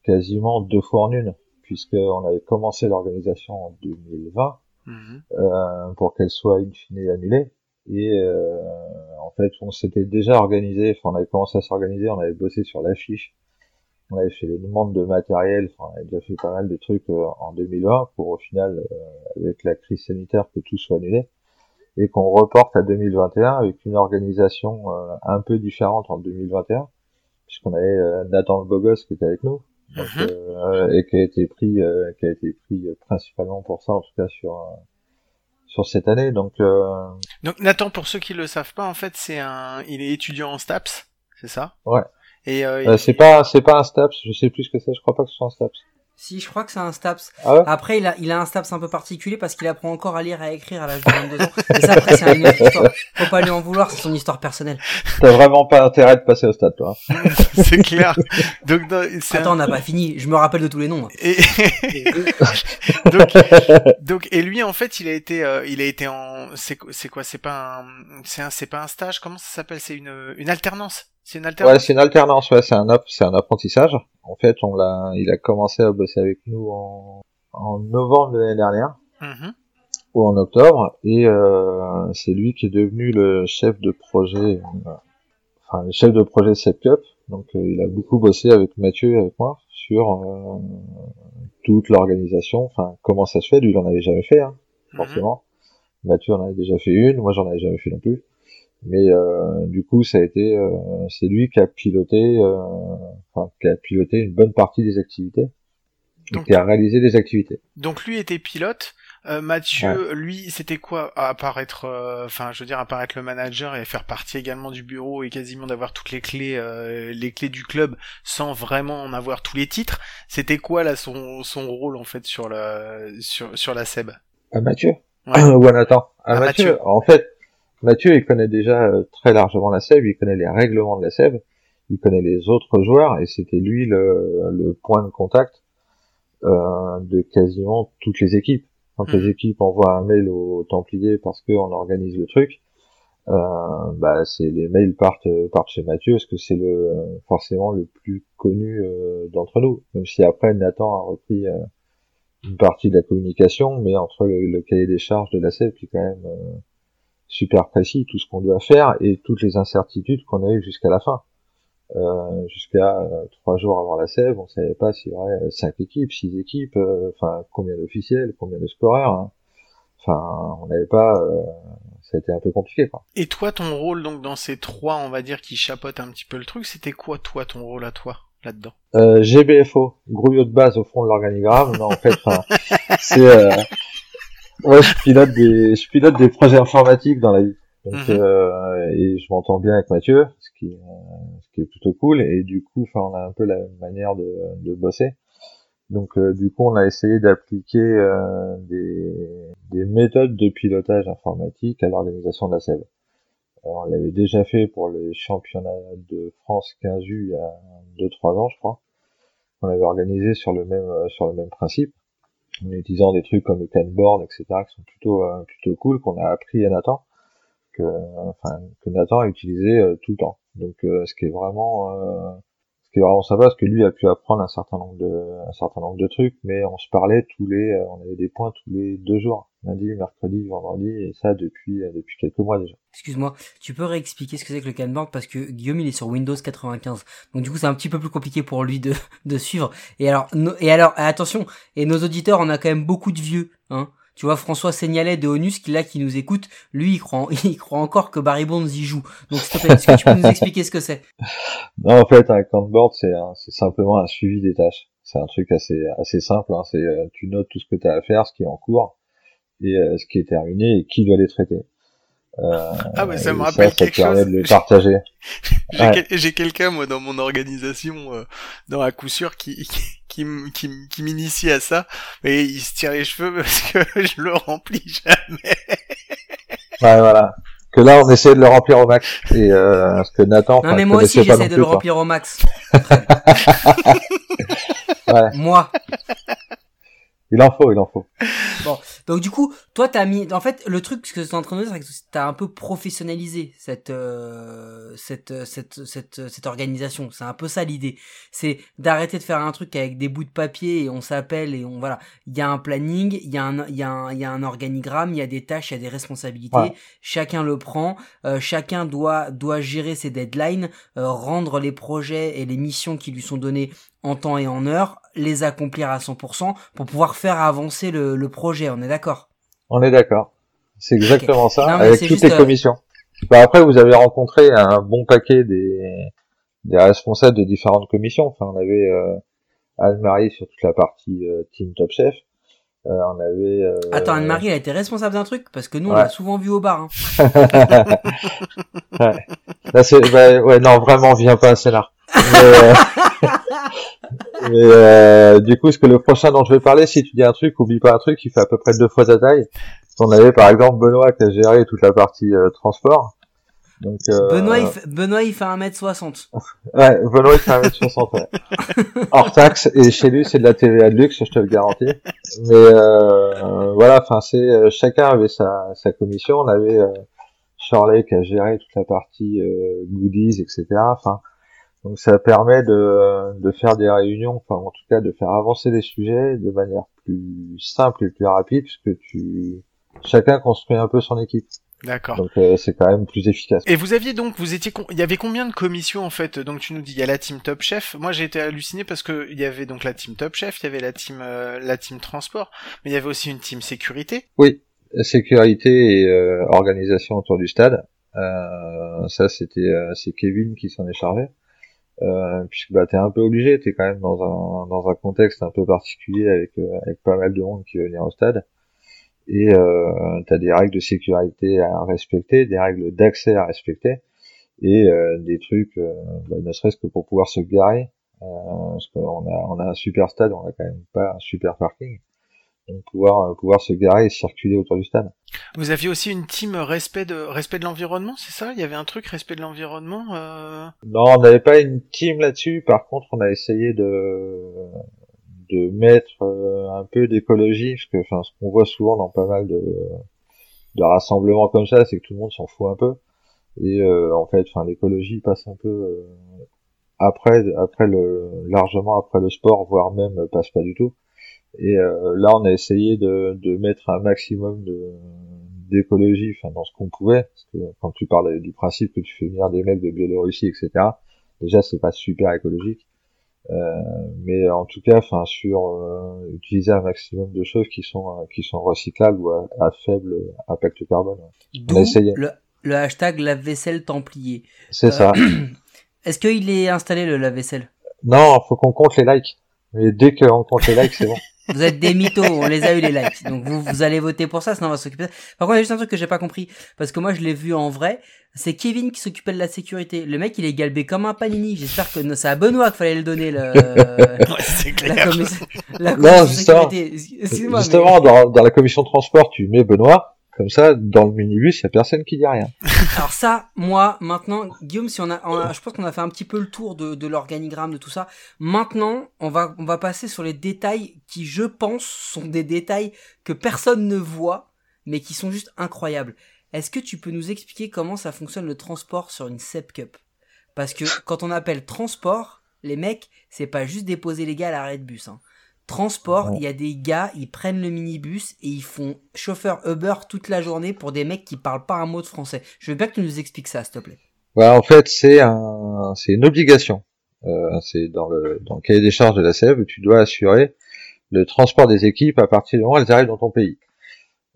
quasiment deux fois en une, puisqu'on avait commencé l'organisation en 2020 mhm. euh, pour qu'elle soit in fine annulée. Et euh, en fait, on s'était déjà organisé, enfin, on avait commencé à s'organiser, on avait bossé sur l'affiche, on avait fait les demandes de matériel, enfin, on avait déjà fait pas mal de trucs euh, en 2020 pour au final, euh, avec la crise sanitaire, que tout soit annulé et qu'on reporte à 2021 avec une organisation euh, un peu différente en 2021 puisqu'on avait euh, Nathan le gosse qui était avec nous. Mhm. euh, et qui a été pris qui a été pris principalement pour ça en tout cas sur sur cette année. Donc donc Nathan pour ceux qui le savent pas en fait c'est un il est étudiant en STAPS c'est ça? Ouais. Et c'est pas c'est pas un STAPS je sais plus ce que c'est je crois pas que ce soit un STAPS si, je crois que c'est un STAPS. Ah après, il a, il a un STAPS un peu particulier parce qu'il apprend encore à lire et à écrire à l'âge de 22 ans. Mais ça, après, c'est une autre histoire. Faut pas lui en vouloir, c'est son histoire personnelle. T'as vraiment pas intérêt de passer au stade, toi. c'est clair. Donc, Attends, on n'a pas fini. Je me rappelle de tous les noms. Et... donc, donc, et lui, en fait, il a été, euh, il a été en, c'est, c'est quoi, c'est pas un, c'est un, c'est pas un stage, comment ça s'appelle? C'est une, une alternance? C'est une alternance. Ouais, c'est une alternance, ouais, c'est un, c'est un apprentissage. En fait, on l'a, il a commencé à bosser avec nous en, en novembre de l'année dernière. Mm-hmm. Ou en octobre. Et, euh, c'est lui qui est devenu le chef de projet, euh, enfin, le chef de projet Cup. Donc, euh, il a beaucoup bossé avec Mathieu et avec moi sur, euh, toute l'organisation. Enfin, comment ça se fait? Lui, il en avait jamais fait, hein, mm-hmm. forcément. Mathieu en avait déjà fait une, moi j'en avais jamais fait non plus mais euh, du coup ça a été euh, c'est lui qui a piloté euh, enfin qui a piloté une bonne partie des activités donc, qui a réalisé des activités donc lui était pilote Euh, Mathieu, lui, c'était quoi à apparaître, euh, enfin, je veux dire, apparaître le manager et faire partie également du bureau et quasiment d'avoir toutes les clés, euh, les clés du club, sans vraiment en avoir tous les titres. C'était quoi là son son rôle en fait sur la sur sur la Seb? À Mathieu? Ouais. Ou à Nathan À À Mathieu. Mathieu. En fait, Mathieu, il connaît déjà euh, très largement la SEB, il connaît les règlements de la SEB, il connaît les autres joueurs, et c'était lui le, le point de contact euh, de quasiment toutes les équipes. Quand les équipes envoient un mail aux Templiers parce qu'on organise le truc, euh, bah c'est les mails partent partent chez Mathieu parce que c'est le forcément le plus connu euh, d'entre nous. Même si après Nathan a repris euh, une partie de la communication, mais entre le, le cahier des charges de la SEB qui est quand même euh, super précis, tout ce qu'on doit faire et toutes les incertitudes qu'on a eues jusqu'à la fin. Euh, jusqu'à euh, trois jours avant la SEB, on savait pas s'il y aurait euh, cinq équipes, six équipes, euh, enfin combien d'officiels, combien de scoreurs. hein. Enfin, on n'avait pas, euh, ça a été un peu compliqué. Quoi. Et toi, ton rôle donc dans ces trois, on va dire, qui chapotent un petit peu le truc, c'était quoi toi ton rôle à toi là-dedans? Euh, GBFO, grouillot de base au fond de l'organigramme. Non, en fait, c'est, euh, ouais, je pilote des, je pilote des projets informatiques dans la vie. Donc, Mhm. euh, et je m'entends bien avec Mathieu, ce qui, euh, ce qui est plutôt cool. Et du coup, enfin, on a un peu la même manière de, de bosser. Donc, euh, du coup, on a essayé d'appliquer euh, des, des méthodes de pilotage informatique à l'organisation de la SEB. Alors, on l'avait déjà fait pour les championnats de France 15U il y a 2-3 ans, je crois. On l'avait organisé sur le même euh, sur le même principe, en utilisant des trucs comme le Kanboard, etc., qui sont plutôt euh, plutôt cool, qu'on a appris à Nathan, que Nathan a utilisé euh, tout le temps. Donc, euh, ce qui est vraiment ce qui est vraiment sympa, parce que lui a pu apprendre un certain nombre de un certain nombre de trucs, mais on se parlait tous les, on avait des points tous les deux jours, lundi, mercredi, vendredi, et ça depuis euh, depuis quelques mois déjà. Excuse-moi, tu peux réexpliquer ce que c'est que le Kanban parce que Guillaume il est sur Windows 95. Donc du coup c'est un petit peu plus compliqué pour lui de, de suivre. Et alors, no- et alors attention, et nos auditeurs on a quand même beaucoup de vieux. Hein. Tu vois François Seignalet de Onus qui là qui nous écoute, lui il croit, en- il croit encore que Barry Bonds y joue. Donc s'il te plaît, est-ce que tu peux nous expliquer ce que c'est? Non, en fait, un Kanban, c'est simplement un suivi des tâches. C'est un truc assez assez simple. Hein. C'est euh, tu notes tout ce que tu as à faire, ce qui est en cours et euh, ce qui est terminé et qui doit les traiter. Euh, Ah mais ça me rappelle ça, quelque te permet chose. de partager. J'ai Ouais. quel- j'ai quelqu'un moi dans mon organisation, euh, dans à coup sûr, qui qui qui, qui, m'initie à ça, mais il se tire les cheveux parce que je le remplis jamais. Ouais, voilà. Que là, on essaie de le remplir au max. Et euh, parce que Nathan, Non mais moi aussi j'essaie de plus, le quoi. remplir au max. Ouais. Moi. Il en faut, il en faut. Donc du coup, toi t'as mis, en fait, le truc ce que tu es en train de dire, c'est que t'as un peu professionnalisé cette euh, cette euh, cette cette cette organisation. C'est un peu ça l'idée. C'est d'arrêter de faire un truc avec des bouts de papier et on s'appelle et on voilà. Il y a un planning, il y a un il y a un il y a un organigramme, il y a des tâches, il y a des responsabilités. Ouais. Chacun le prend. euh, chacun doit doit gérer ses deadlines, euh, rendre les projets et les missions qui lui sont données en temps et en heure, les accomplir à 100% pour pouvoir faire avancer le, le projet. On est d'accord? On est d'accord. C'est exactement ça, Non, avec toutes les euh, commissions. Bah, après, vous avez rencontré un bon paquet des, des responsables des différentes commissions. Enfin, on avait euh, Anne-Marie sur toute la partie euh, Team Top Chef. Euh, on avait... euh, Attends, Anne-Marie, elle a été responsable d'un truc parce que nous, on Ouais. l'a souvent vu au bar. Hein. Là, c'est, bah, ouais, non, vraiment, viens pas à Scénar. Mais, euh, euh, du coup, ce que le prochain dont je vais parler, si tu dis un truc, oublie pas un truc, il fait à peu près deux fois ta taille. On avait par exemple Benoît qui a géré toute la partie euh, transport. Donc, euh, Benoît, il fait, Benoît, il fait 1m60. Ouais, Benoît il fait 1m60. ouais. Hors taxe, et chez lui c'est de la TVA de luxe, je te le garantis. Mais euh, voilà, enfin c'est euh, chacun avait sa, sa commission. On avait euh, Shirley qui a géré toute la partie euh, goodies, etc. Enfin, donc ça permet de, de faire des réunions, enfin en tout cas de faire avancer les sujets de manière plus simple et plus rapide, puisque tu chacun construit un peu son équipe. D'accord. Donc euh, c'est quand même plus efficace. Et vous aviez donc, vous étiez, il y avait combien de commissions en fait? Donc tu nous dis, il y a la team Top Chef. Moi j'ai été halluciné parce que il y avait donc la team Top Chef, il y avait la team, euh, la team transport, mais il y avait aussi une team sécurité. Oui, sécurité et euh, organisation autour du stade. Ça, c'était c'est Kevin qui s'en est chargé. Euh, puisque bah t'es un peu obligé, t'es quand même dans un dans un contexte un peu particulier avec euh, avec pas mal de monde qui veut venir au stade. et euh, tu as des règles de sécurité à respecter, des règles d'accès à respecter, et euh, des trucs, euh, bah, ne serait-ce que pour pouvoir se garer, euh, parce qu'on a, on a un super stade, on a quand même pas un super parking, donc pouvoir pouvoir se garer et circuler autour du stade. Vous aviez aussi une team respect de respect de l'environnement, c'est ça? Il y avait un truc respect de l'environnement euh... Non, on n'avait pas une team là-dessus. Par contre, on a essayé de de mettre euh, un peu d'écologie, parce que enfin ce qu'on voit souvent dans pas mal de de rassemblements comme ça, c'est que tout le monde s'en fout un peu. Et euh, en fait, enfin l'écologie passe un peu euh, après après le largement après le sport, voire même passe pas du tout. Et là, on a essayé de, de mettre un maximum de d'écologie, enfin dans ce qu'on pouvait, parce que quand tu parles du principe que tu fais venir des mecs de Biélorussie, etc. Déjà, c'est pas super écologique. Euh, mais en tout cas, enfin sur euh, utiliser un maximum de choses qui sont euh, qui sont recyclables ou à, faible impact carbone. On essayé. Le, le hashtag lave-vaisselle templier. C'est ça. Est-ce qu'il est installé le lave-vaisselle? Non, faut qu'on compte les likes. Mais dès qu'on compte les likes, c'est bon. Vous êtes des mythos, on les a eu les likes. Donc vous, vous allez voter pour ça, sinon on va s'occuper. Par contre, il y a juste un truc que j'ai pas compris, parce que moi je l'ai vu en vrai. C'est Kevin qui s'occupait de la sécurité. Le mec, il est galbé comme un panini. J'espère que c'est à Benoît qu'il fallait le donner. Le... ouais, c'est clair. La, commission, la commission non, justement, justement mais... dans, dans la commission de transport, tu mets Benoît. Comme ça, dans le minibus, il y a personne qui dit rien. Alors ça, moi, maintenant, Guillaume, si on a, je pense qu'on a fait un petit peu le tour de, de l'organigramme, de tout ça. Maintenant, on va, on va passer sur les détails qui, je pense, sont des détails que personne ne voit, mais qui sont juste incroyables. Est-ce que tu peux nous expliquer comment ça fonctionne le transport sur une SEP Cup? Parce que quand on appelle transport, les mecs, c'est pas juste déposer les gars à l'arrêt de bus. Hein. Transport, il y a des gars, ils prennent le minibus et ils font chauffeur Uber toute la journée pour des mecs qui parlent pas un mot de français. Je veux bien que tu nous expliques ça, s'il te plaît. Ouais, en fait, c'est un, c'est une obligation. Euh, c'est dans le, dans le cahier des charges de la SEB, tu dois assurer le transport des équipes à partir du moment où elles arrivent dans ton pays.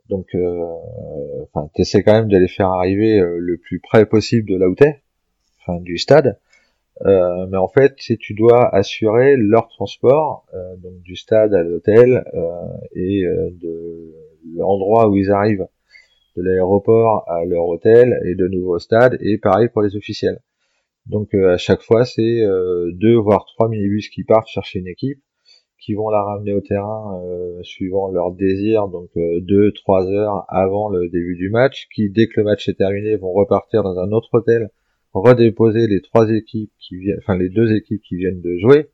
Donc, euh, enfin, t'essaies quand même de les faire arriver euh, le plus près possible de là où t'es, enfin, du stade. Euh, mais en fait, si tu dois assurer leur transport, euh, donc du stade à l'hôtel euh, et de l'endroit où ils arrivent, de l'aéroport à leur hôtel et de nouveau au stade, et pareil pour les officiels. Donc à chaque fois, c'est deux voire trois minibus qui partent chercher une équipe, qui vont la ramener au terrain suivant leur désir, donc deux trois heures avant le début du match, qui dès que le match est terminé vont repartir dans un autre hôtel redéposer les trois équipes qui viennent, enfin les deux équipes qui viennent de jouer,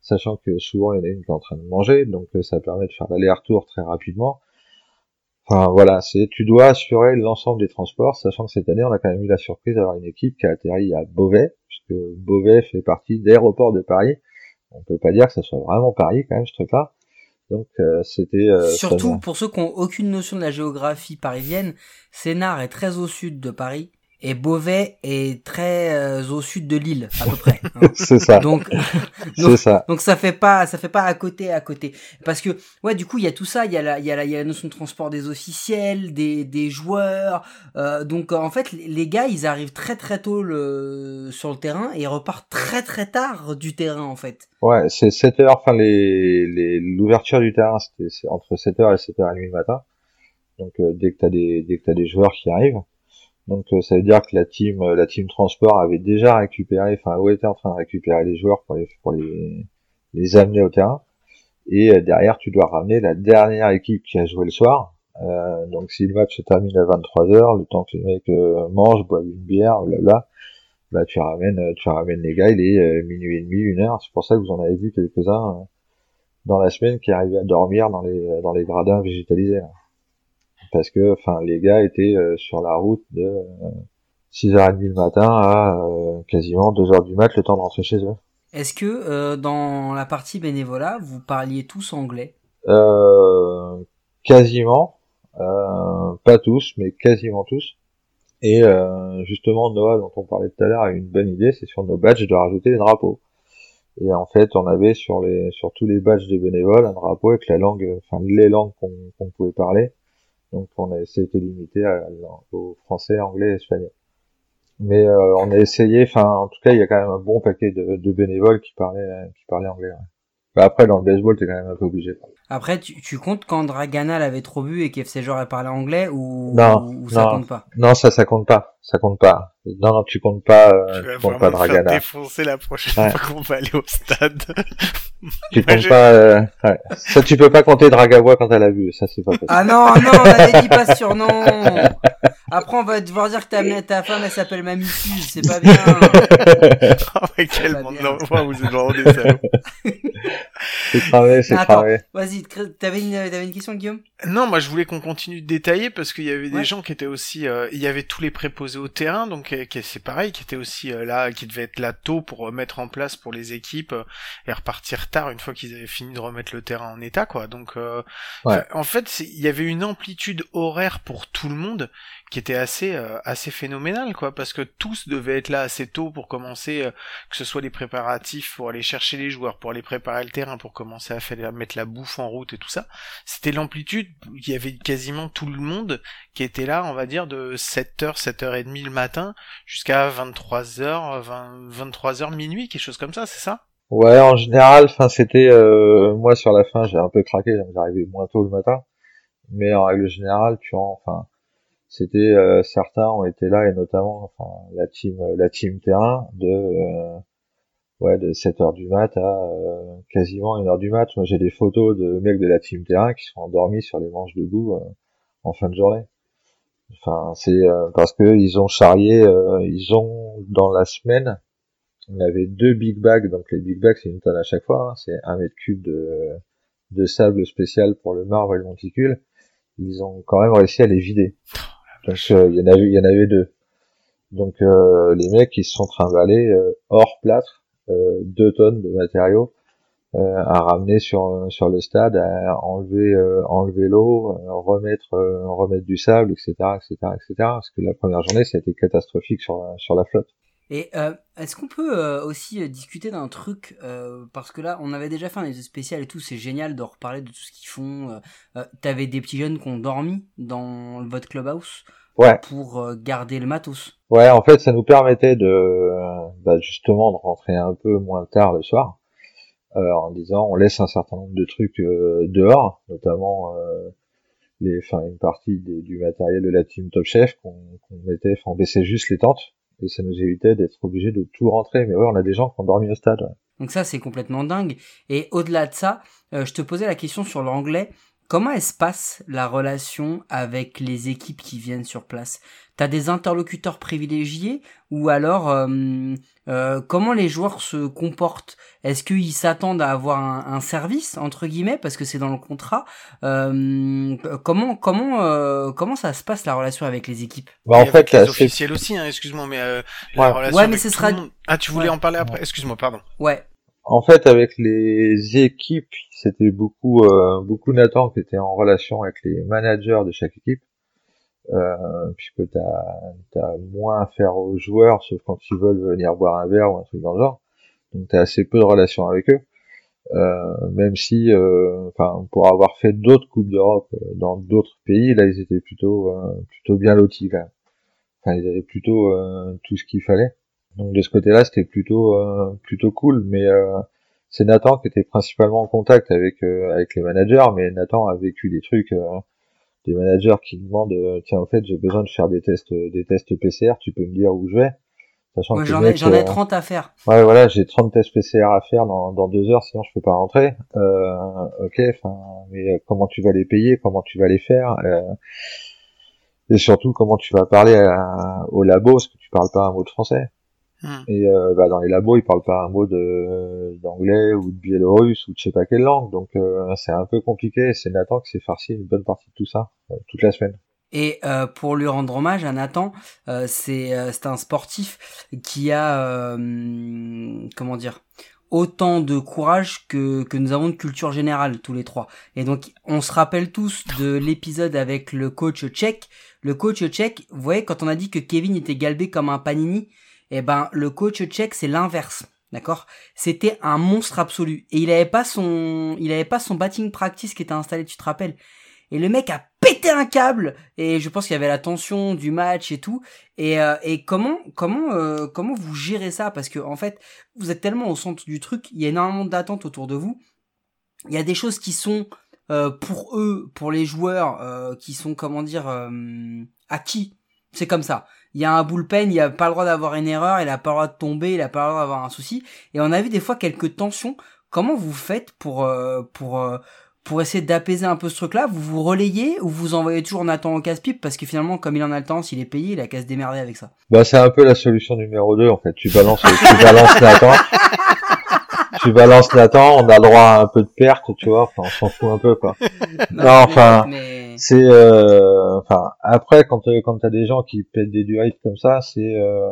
sachant que souvent il y en a une qui est en train de manger, donc euh, ça permet de faire l'aller-retour très rapidement. Enfin voilà, c'est tu dois assurer l'ensemble des transports, sachant que cette année on a quand même eu la surprise d'avoir une équipe qui a atterri à Beauvais, puisque Beauvais fait partie d'aéroports de Paris. On peut pas dire que ça soit vraiment Paris quand même ce truc-là. Donc euh, c'était euh, surtout pour ceux qui ont aucune notion de la géographie parisienne, Sénart est très au sud de Paris et Beauvais est très euh, au sud de l'île à peu près. Hein. c'est ça. Donc, donc, ça. Donc ça fait pas ça fait pas à côté à côté parce que ouais du coup il y a tout ça il y a la il y a la il y a la notion de transport des officiels des des joueurs euh, donc en fait les gars ils arrivent très très tôt le sur le terrain et ils repartent très très tard du terrain en fait. Ouais c'est 7 heures enfin les les l'ouverture du terrain c'était entre 7h et 7h30 le matin donc euh, dès que t'as des dès que t'as des joueurs qui arrivent donc euh, ça veut dire que la team, euh, la team transport avait déjà récupéré, enfin ou était en train de récupérer les joueurs pour les pour les, les amener au terrain. Et euh, derrière, tu dois ramener la dernière équipe qui a joué le soir. donc si le match se termine à 23 h le temps que les mecs mangent, boivent une bière, là, bah tu ramènes, tu ramènes les gars, il est minuit et demi, une heure. C'est pour ça que vous en avez vu quelques-uns dans la semaine qui arrivaient à dormir dans les dans les gradins végétalisés parce que enfin les gars étaient euh, sur la route de 6h30 euh, le matin à euh, quasiment 2h du mat le temps de rentrer chez eux. Est-ce que dans la partie bénévolat, vous parliez tous anglais? Quasiment, pas tous, mais quasiment tous. Et justement, Noah, dont on parlait tout à l'heure, a une bonne idée, c'est sur nos badges de rajouter les drapeaux. Et en fait, on avait sur les sur tous les badges des bénévoles un drapeau avec la langue, enfin les langues qu'on pouvait parler. Donc on a essayé de limiter au français, anglais et espagnol. Mais euh, on a essayé, enfin en tout cas il y a quand même un bon paquet de, bénévoles qui parlaient qui parlaient anglais. Bah, après, dans le baseball, t'es quand même un peu obligé. Après, tu, tu comptes quand Draganal avait trop bu et qu'FC Genre a parlé anglais ou, Non, ou ça non. compte pas? Non, ça, ça compte pas. Ça compte pas. Non, non, tu comptes pas, euh, Tu vas tu comptes pas vraiment te faire Dragana. défoncer la prochaine Ouais. fois qu'on va aller au stade. Tu je- pas, euh, ouais. Ça, tu peux pas compter Dragavois quand elle a vu. Ça, c'est pas possible. Ah non, non, on avait dit pas surnom Après, on va devoir dire que ta, ta femme, elle s'appelle Mamifuse, c'est pas bien Oh, mais quel monde bien. d'enfants, vous êtes vraiment des salauds. c'est cramé, c'est cramé. Vas-y, t'avais une, t'avais une question, Guillaume? Non, moi je voulais qu'on continue de détailler parce qu'il y avait des gens qui étaient aussi, euh, il y avait tous les préposés au terrain, donc euh, qui- c'est pareil, qui étaient aussi euh, là, qui devaient être là tôt pour euh, mettre en place pour les équipes euh, et repartir tard une fois qu'ils avaient fini de remettre le terrain en état, quoi. Donc, euh, Ouais. en fait, il y avait une amplitude horaire pour tout le monde qui était assez euh, assez phénoménale, quoi, parce que tous devaient être là assez tôt pour commencer, euh, que ce soit les préparatifs pour aller chercher les joueurs, pour aller préparer le terrain, pour commencer à faire mettre la bouffe en route et tout ça c'était l'amplitude, il y avait quasiment tout le monde qui était là, on va dire, de 7h, 7h30 le matin, jusqu'à 23h, 20, 23h minuit, quelque chose comme ça, c'est ça? Ouais, en général, enfin, c'était, euh, moi, sur la fin, j'ai un peu craqué, j'arrivais moins tôt le matin. Mais en règle générale, tu vois, enfin, c'était, euh, certains ont été là, et notamment, enfin, la team, la team terrain de, euh, ouais, de 7 heures du mat à, euh, quasiment 1 heure du mat. Moi, j'ai des photos de mecs de la team terrain qui sont endormis sur les manches debout, euh, en fin de journée. Enfin, c'est, euh, parce que ils ont charrié, euh, ils ont, dans la semaine, on avait deux big bags, donc les big bags c'est une tonne à chaque fois, hein. c'est un mètre cube de, de sable spécial pour le marbre et le monticule. Ils ont quand même réussi à les vider. Donc euh, il y en avait, il y en avait deux. Donc euh, les mecs ils se sont trimballés euh, hors plâtre, deux tonnes de matériaux à ramener sur sur le stade, à enlever enlever l'eau, remettre remettre du sable, etc., etc., etc. Parce que la première journée ça a été catastrophique sur sur la flotte. Et euh, est-ce qu'on peut euh, aussi euh, discuter d'un truc euh, parce que là on avait déjà fait un épisode spécial et tout, c'est génial de reparler de tout ce qu'ils font. Euh, euh, T'avais des petits jeunes qui ont dormi dans votre clubhouse Ouais. pour euh, garder le matos. Ouais, en fait, ça nous permettait de, euh, bah, justement, de rentrer un peu moins tard le soir, euh, en disant, on laisse un certain nombre de trucs euh, dehors, notamment euh, les, enfin, une partie des- du matériel de la team Top Chef qu'on qu'on mettait, enfin, on baissait juste les tentes, et ça nous évitait d'être obligé de tout rentrer. Mais ouais, on a des gens qui ont dormi au stade. Donc ça, c'est complètement dingue. Et au-delà de ça, euh, je te posais la question sur l'anglais. Comment elle se passe la relation avec les équipes qui viennent sur place? T'as des interlocuteurs privilégiés? Ou alors euh, euh, comment les joueurs se comportent? Est-ce qu'ils s'attendent à avoir un, un service entre guillemets parce que c'est dans le contrat? Euh, Comment comment euh, comment ça se passe la relation avec les équipes? Bah, en Et fait, avec les officiels aussi, hein, excuse-moi, mais euh, la Ouais. relation Ouais, mais avec ce tout sera- le monde- Ah, tu voulais Ouais. en parler après? Excuse-moi, pardon. Ouais. En fait, avec les équipes, c'était beaucoup, euh, beaucoup Nathan qui était en relation avec les managers de chaque équipe, euh, puisque t'as, as moins à faire aux joueurs, sauf quand ils veulent venir boire un verre ou un truc dans le genre. Donc t'as assez peu de relations avec eux. Euh, même si, euh, enfin, pour avoir fait d'autres coupes d'Europe euh, dans d'autres pays, là ils étaient plutôt, euh, plutôt bien lotis. Enfin, ils avaient plutôt tout ce qu'il fallait. Donc de ce côté-là, c'était plutôt euh, plutôt cool. Mais euh, c'est Nathan qui était principalement en contact avec euh, avec les managers, mais Nathan a vécu des trucs, euh, des managers qui demandent, euh, tiens, en fait, j'ai besoin de faire des tests, des tests PCR, tu peux me dire où je vais, sachant j'en ai j'en ai euh, 30 à faire. Ouais, voilà, j'ai 30 tests PCR à faire dans, dans deux heures, sinon je peux pas rentrer. Euh, ok, enfin, mais euh, comment tu vas les payer, comment tu vas les faire, euh, et surtout comment tu vas parler à- au labo, parce que tu parles pas un mot de français. Hmm. Et euh, bah, dans les labos, ils parlent pas un mot de d'anglais ou de biélorusse ou de je sais pas quelle langue, donc euh, c'est un peu compliqué. C'est Nathan qui s'est farci une bonne partie de tout ça euh, toute la semaine. Et euh, pour lui rendre hommage à Nathan, euh, c'est euh, c'est un sportif qui a euh, comment dire autant de courage que que nous avons de culture générale tous les trois. Et donc on se rappelle tous de l'épisode avec le coach tchèque. Le coach tchèque, vous voyez quand on a dit que Kevin était galbé comme un panini, eh ben le coach tchèque c'est l'inverse. D'accord? C'était un monstre absolu. Et il avait pas son il avait pas son batting practice qui était installé, tu te rappelles? Et le mec a pété un câble et je pense qu'il y avait la tension du match et tout. Et, euh, et comment comment euh, comment vous gérez ça? Parce que en fait vous êtes tellement au centre du truc il y a énormément d'attentes autour de vous. Il y a des choses qui sont euh, pour eux, pour les joueurs, euh, qui sont comment dire acquis. C'est comme ça. Il y a un bullpen, il a pas le droit d'avoir une erreur, il a pas le droit de tomber, il a pas le droit d'avoir un souci. Et on a vu des fois quelques tensions. Comment vous faites pour euh, pour euh, pour essayer d'apaiser un peu ce truc-là? Vous vous relayez ou vous envoyez toujours Nathan au casse-pipe parce que finalement, comme il en a le temps, s'il est payé, il a qu'à se démerder avec ça? Bah, c'est un peu la solution numéro 2, en fait. Tu balances, tu balances Nathan. tu balances Nathan, on a le droit à un peu de perte, tu vois. Enfin, on s'en fout un peu, quoi. Non, enfin, mais c'est, euh, enfin, après, quand, euh, quand t'as des gens qui pètent des durites comme ça, c'est, euh,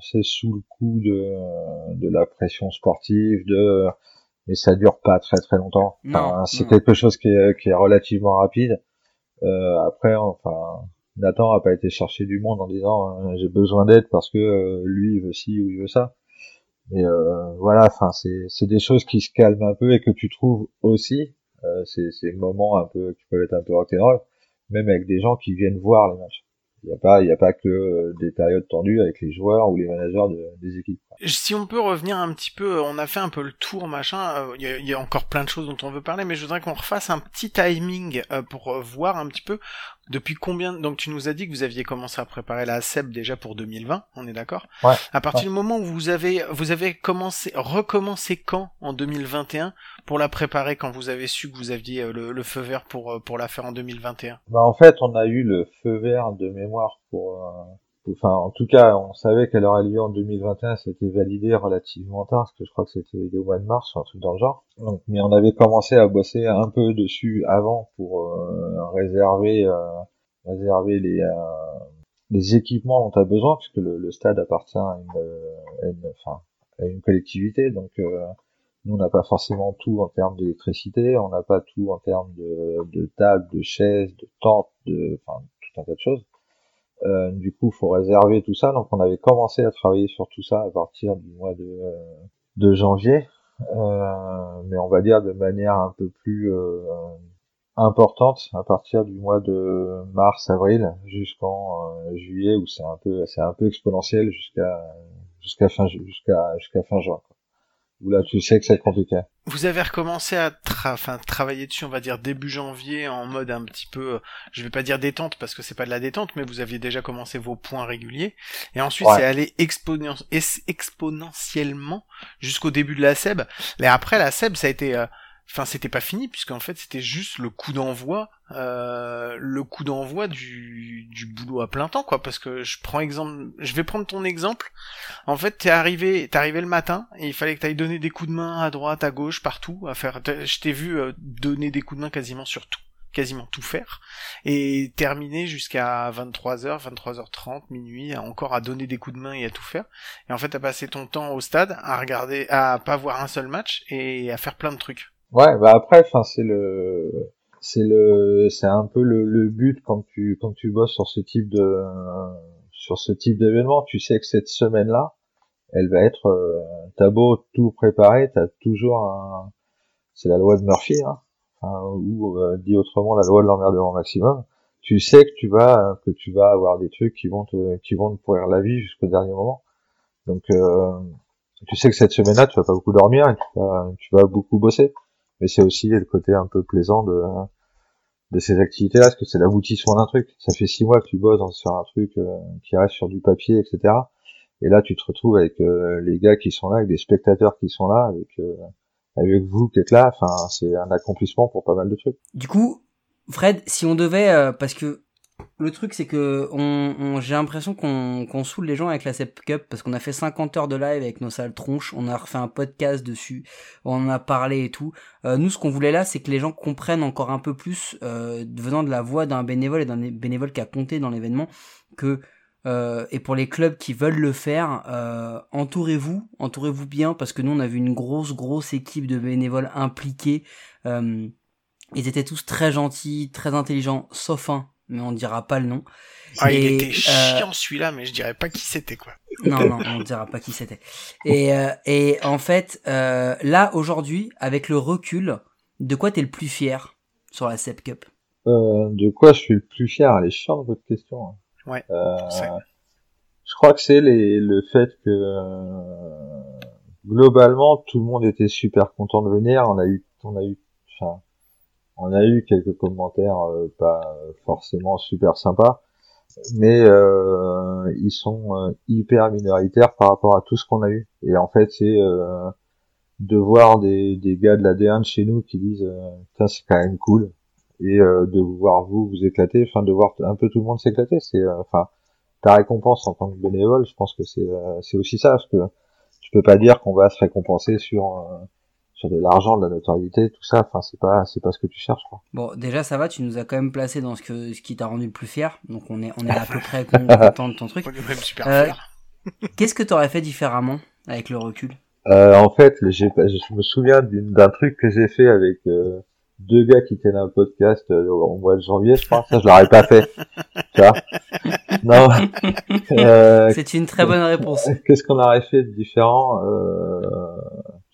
c'est sous le coup de, de la pression sportive, de, mais ça dure pas très très longtemps. Enfin, Non, c'est non. quelque chose qui est, qui est relativement rapide. Euh, après, enfin, Nathan a pas été chercher du monde en disant euh, j'ai besoin d'aide parce que euh, lui il veut ci ou il veut ça. Mais euh, voilà, enfin, c'est des choses qui se calment un peu et que tu trouves aussi. Euh, c'est moments un peu qui peuvent être un peu rock'n'roll, même avec des gens qui viennent voir les matchs. Il y a pas il y a pas que euh, des périodes tendues avec les joueurs ou les managers de- des équipes. Si on peut revenir un petit peu, on a fait un peu le tour, machin. euh, Il y, a- il y a encore plein de choses dont on veut parler, mais je voudrais qu'on refasse un petit timing euh, pour euh, voir un petit peu depuis combien. Donc tu nous as dit que vous aviez commencé à préparer la SEB déjà pour 2020, on est d'accord Ouais, À partir ouais. du moment où vous avez vous avez commencé recommencé quand en 2021 pour la préparer quand vous avez su que vous aviez euh, le, le feu vert pour euh, pour la faire en 2021 Bah en fait, on a eu le feu vert de mémoire pour, euh, pour- en tout cas, on savait qu'elle aurait lieu en 2021, c'était validé relativement tard, parce que je crois que c'était au mois de mars, un truc dans le genre. Donc, mais on avait commencé à bosser un peu dessus avant pour euh, réserver euh, réserver les euh, les équipements dont tu as besoin, puisque le, le stade appartient à une, à enfin, à une collectivité, donc nous, on n'a pas forcément tout en termes d'électricité, on n'a pas tout en termes de, de tables, de chaises, de tentes, de, enfin, tout un tas de choses. Euh, du coup, faut réserver tout ça. Donc, on avait commencé à travailler sur tout ça à partir du mois de, euh, janvier, euh, mais on va dire de manière un peu plus importante à partir du mois de mars, avril jusqu'en juillet où c'est un peu, c'est un peu exponentiel jusqu'à jusqu'à fin ju- jusqu'à jusqu'à fin juin. Où là, tu sais que c'est compliqué. Vous avez recommencé à tra- travailler dessus, on va dire début janvier, en mode un petit peu, euh, je vais pas dire détente parce que c'est pas de la détente, mais vous aviez déjà commencé vos points réguliers. Et ensuite, Ouais. c'est allé exponentiellement jusqu'au début de la SEB. Et après, la SEB, ça a été, euh, enfin, c'était pas fini puisqu'en fait, c'était juste le coup d'envoi, euh, le coup d'envoi du, boulot à plein temps, quoi. Parce que je prends exemple, je vais prendre ton exemple. En fait, t'es arrivé, t'es arrivé le matin et il fallait que t'ailles donner des coups de main à droite, à gauche, partout, à faire. Je t'ai vu euh, donner des coups de main quasiment sur tout, quasiment tout faire, et terminer jusqu'à 23h, 23h30, minuit, à- encore à donner des coups de main et à tout faire. Et en fait, t'as passé ton temps au stade à regarder, à pas voir un seul match et à faire plein de trucs. Ouais, bah après, enfin, c'est le, c'est le, c'est un peu le, le but quand tu, quand tu bosses sur ce type de, sur ce type d'événement. Tu sais que cette semaine-là, elle va être, euh, t'as beau tout préparer, t'as toujours un, c'est la loi de Murphy, hein, ou euh, dit autrement la loi de l'emmerdement maximum. Tu sais que tu vas, que tu vas avoir des trucs qui vont te, qui vont te pourrir la vie jusqu'au dernier moment. Donc, euh, tu sais que cette semaine-là, tu vas pas beaucoup dormir tu vas, tu vas beaucoup bosser mais c'est aussi le côté un peu plaisant de de ces activités-là, parce que c'est l'aboutissement d'un truc. Ça fait six mois que tu bosses sur un truc euh, qui reste sur du papier, etc. Et là, tu te retrouves avec euh, les gars qui sont là, avec des spectateurs qui sont là, avec euh, avec vous qui êtes là. Enfin, c'est un accomplissement pour pas mal de trucs. Du coup, Fred, si on devait, euh, parce que le truc c'est que j'ai l'impression qu'on qu'on saoule les gens avec la Sep Cup parce qu'on a fait 50 heures de live avec nos sales tronches, on a refait un podcast dessus, on en a parlé et tout. Euh, nous, ce qu'on voulait là, c'est que les gens comprennent encore un peu plus, euh, venant de la voix d'un bénévole et d'un bénévole qui a compté dans l'événement, que euh, et pour les clubs qui veulent le faire, entourez-vous, entourez-vous bien parce que nous on a vu une grosse grosse équipe de bénévoles impliqués. Ils étaient tous très gentils, très intelligents, sauf un, mais on dira pas le nom. Ah, il était euh, chiant celui-là, mais je dirais pas qui c'était quoi. Non, non, on dira pas qui c'était. Et, euh, et en fait, euh, là aujourd'hui, avec le recul, de quoi t'es le plus fier sur la Sep Cup? Euh, de quoi je suis le plus fier? Elle est chiante votre question. hein. Ouais, Euh, je crois que c'est les, le fait que globalement tout le monde était super content de venir. On a eu on a eu, enfin, on a eu quelques commentaires euh, pas forcément super sympas, mais euh, ils sont euh, hyper minoritaires par rapport à tout ce qu'on a eu. Et en fait, c'est euh, de voir des, des gars de la D1 de chez nous qui disent euh, c'est quand même cool et euh, de voir vous vous éclater enfin de voir un peu tout le monde s'éclater c'est euh, enfin ta récompense en tant que bénévole je pense que c'est c'est aussi ça parce que tu peux pas dire qu'on va se récompenser sur sur de l'argent de la notoriété tout ça enfin c'est pas c'est pas ce que tu cherches quoi. Bon, déjà ça va, tu nous as quand même placé dans ce que ce qui t'a rendu le plus fier, donc on est on est à peu près content de ton truc. On est même super Euh, fiers. Qu'est-ce que t'aurais fait différemment avec le recul? Euh, en fait, j'ai, je me souviens d'une- d'un truc que j'ai fait avec euh, deux gars qui tenaient un podcast euh, au mois de janvier, je crois. Ça, je l'aurais pas fait. Tu vois? Non. Euh, C'est une très bonne réponse. Qu'est-ce qu'on aurait fait de différent? Euh,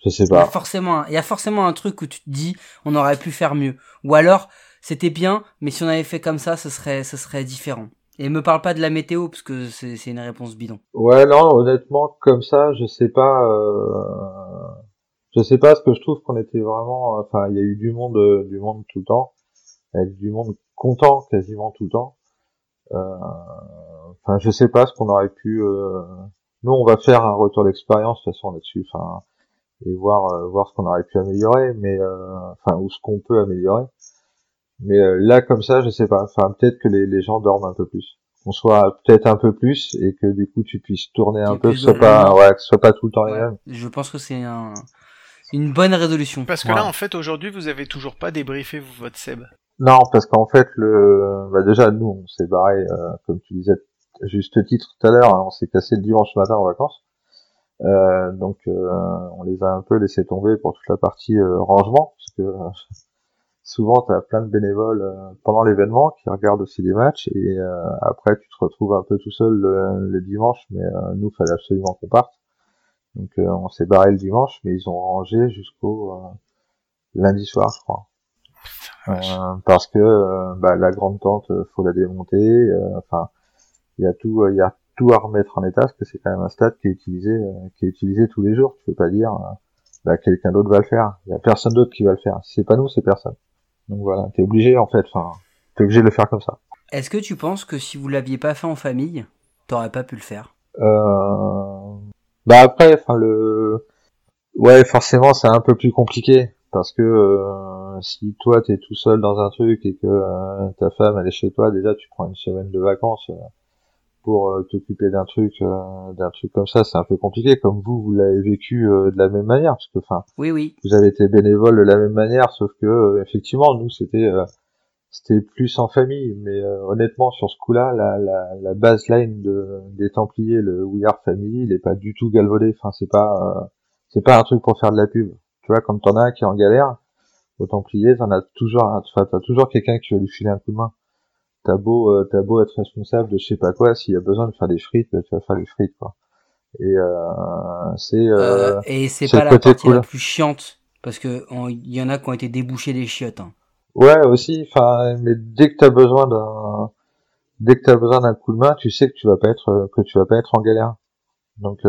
Je sais Il y, a pas. forcément, un- il y a forcément un truc où tu te dis, on aurait pu faire mieux. Ou alors, c'était bien, mais si on avait fait comme ça, ce serait, ce serait différent. Et me parle pas de la météo, parce que c'est une réponse bidon. Ouais, non, honnêtement, comme ça, je sais pas. Euh... Je sais pas, ce que je trouve qu'on était vraiment. Enfin, il y a eu du monde, euh, du monde tout le temps, avec du monde content quasiment tout le temps. Euh, Enfin, je sais pas ce qu'on aurait pu. euh, Nous, on va faire un retour d'expérience de toute façon là-dessus, enfin, et voir euh, voir ce qu'on aurait pu améliorer, mais euh, enfin, ou ce qu'on peut améliorer. Mais euh, là, comme ça, je sais pas. Enfin, peut-être que les, les gens dorment un peu plus. Qu'on soit peut-être un peu plus et que du coup, tu puisses tourner un peu, que ce soit pas, ouais, que ce soit pas tout le temps les Ouais. mêmes. Je pense que c'est un, une bonne résolution. Parce que Ouais. là, en fait, aujourd'hui, vous avez toujours pas débriefé vous, votre Seb. Non, parce qu'en fait, le, bah déjà, nous, on s'est barré, euh, comme tu disais à juste titre tout à l'heure, hein, on s'est cassé le dimanche matin en vacances. Euh, donc, euh, on les a un peu laissé tomber pour toute la partie euh, rangement, parce que euh, souvent, tu as plein de bénévoles euh, pendant l'événement qui regardent aussi les matchs, et euh, après, tu te retrouves un peu tout seul le, le dimanche, mais euh, nous, fallait absolument qu'on parte. Donc, euh, on s'est barré le dimanche, mais ils ont rangé jusqu'au euh, lundi soir, je crois. Euh, parce que euh, bah, la grande tente, faut la démonter. euh, Enfin, il y a tout, il y a tout à remettre en état parce que c'est quand même un stade qui est utilisé, euh, qui est utilisé tous les jours. Tu peux pas dire, euh, bah, quelqu'un d'autre va le faire. Il y a personne d'autre qui va le faire. Si c'est pas nous, c'est personne. Donc voilà, t'es obligé en fait. Enfin, t'es obligé de le faire comme ça. Est-ce que tu penses que si vous l'aviez pas fait en famille, t'aurais pas pu le faire? Euh... Bah après, enfin le, ouais, forcément, c'est un peu plus compliqué parce que euh, si toi t'es tout seul dans un truc et que euh, ta femme elle est chez toi, déjà tu prends une semaine de vacances pour euh, t'occuper d'un truc, euh, d'un truc comme ça, c'est un peu compliqué. Comme vous, vous l'avez vécu euh, de la même manière, parce que enfin, Oui, oui. vous avez été bénévole de la même manière, sauf que euh, effectivement, nous c'était euh, c'était plus en famille, mais euh, honnêtement sur ce coup-là, la, la, la baseline de, des Templiers, le We Are Family, il est pas du tout galvaudé. Enfin, c'est pas euh, c'est pas un truc pour faire de la pub. Tu vois, comme t'en as un qui est en galère, aux Templiers, t'en as toujours, enfin, t'as toujours quelqu'un qui va lui filer un coup de main. T'as beau, euh, t'as beau être responsable de je sais pas quoi, s'il y a besoin de faire des frites, bah, tu vas faire des frites, quoi. Et euh, c'est euh, Euh, et c'est pas la partie la cool. plus chiante, parce que il y en a qui ont été débouchés des chiottes. hein. Ouais, aussi. Enfin, mais dès que t'as besoin d'un, dès que t'as besoin d'un coup de main, tu sais que tu vas pas être, que tu vas pas être en galère. Donc,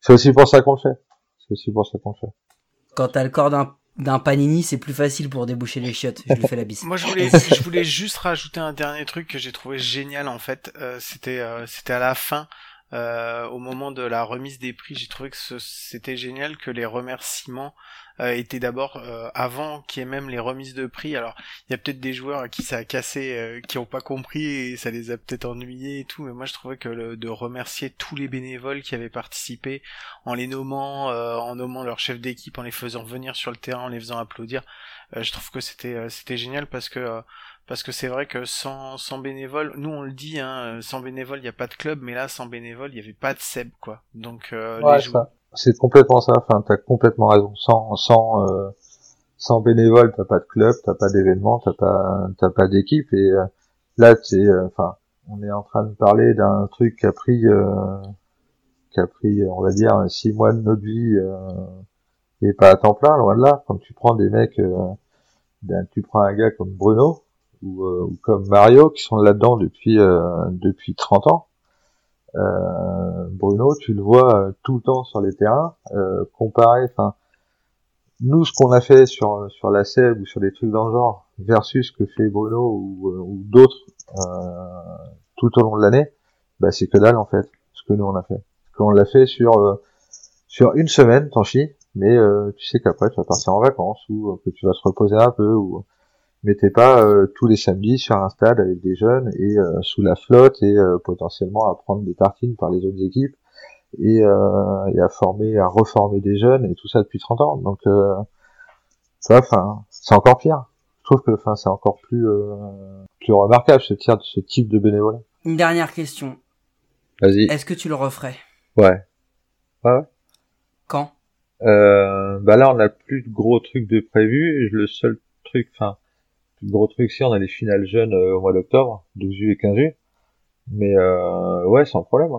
c'est aussi pour ça qu'on le fait. C'est aussi pour ça qu'on le fait. Quand t'as le corps d'un d'un panini, c'est plus facile pour déboucher les chiottes. Je lui fais la bise. Moi, je voulais, je voulais juste rajouter un dernier truc que j'ai trouvé génial en fait. Euh, c'était, euh, c'était à la fin, euh, au moment de la remise des prix. J'ai trouvé que ce- c'était génial que les remerciements euh, étaient d'abord euh, avant qu'il y ait même les remises de prix. Alors, il y a peut-être des joueurs à qui ça a cassé, euh, qui ont pas compris et ça les a peut-être ennuyés et tout. Mais moi, je trouvais que le- de remercier tous les bénévoles qui avaient participé en les nommant, euh, en nommant leur chef d'équipe, en les faisant venir sur le terrain, en les faisant applaudir. Euh, je trouve que c'était euh, c'était génial parce que euh, parce que c'est vrai que sans sans bénévoles, nous on le dit, hein, sans bénévoles il y a pas de club, mais là sans bénévoles il y avait pas de Seb quoi. Donc euh, Ouais, les jou- ça. C'est complètement ça. Enfin, t'as complètement raison. Sans, sans, euh, sans bénévoles, t'as pas de club, t'as pas d'événement, t'as pas, t'as pas d'équipe. Et euh, là, c'est, euh, enfin, on est en train de parler d'un truc qui a pris, euh, qui a pris, on va dire, six mois de notre vie, euh, et pas à temps plein, loin de là. Quand tu prends des mecs, ben, tu prends un gars comme Bruno ou, ou comme Mario qui sont là-dedans depuis, depuis 30 ans. Euh, Bruno, tu le vois euh, tout le temps sur les terrains, euh, comparé, enfin, nous, ce qu'on a fait sur sur la SEB ou sur des trucs dans le genre, versus ce que fait Bruno ou, euh, ou d'autres euh, tout au long de l'année, bah c'est que dalle en fait, ce que nous on a fait. Qu'on l'a fait sur euh, sur une semaine, t'en chies, mais tu sais qu'après tu vas partir en vacances ou que tu vas te reposer un peu ou mais t'es pas euh, tous les samedis sur un stade avec des jeunes et euh, sous la flotte et euh, potentiellement à prendre des tartines par les autres équipes et, euh, et à former, à reformer des jeunes et tout ça depuis 30 ans. Donc, euh, vois, enfin, c'est encore pire. Je trouve que, enfin, c'est encore plus euh, plus remarquable ce, tir- ce type de bénévolat. Une dernière question. Vas-y. Est-ce que tu le referais? Ouais. Quand? Euh, bah là, on a plus de gros trucs de prévus. Le seul truc, enfin, le gros truc, si on a les finales jeunes euh, au mois d'octobre, 12 juillet et 15 juillet. Mais euh, ouais, sans problème.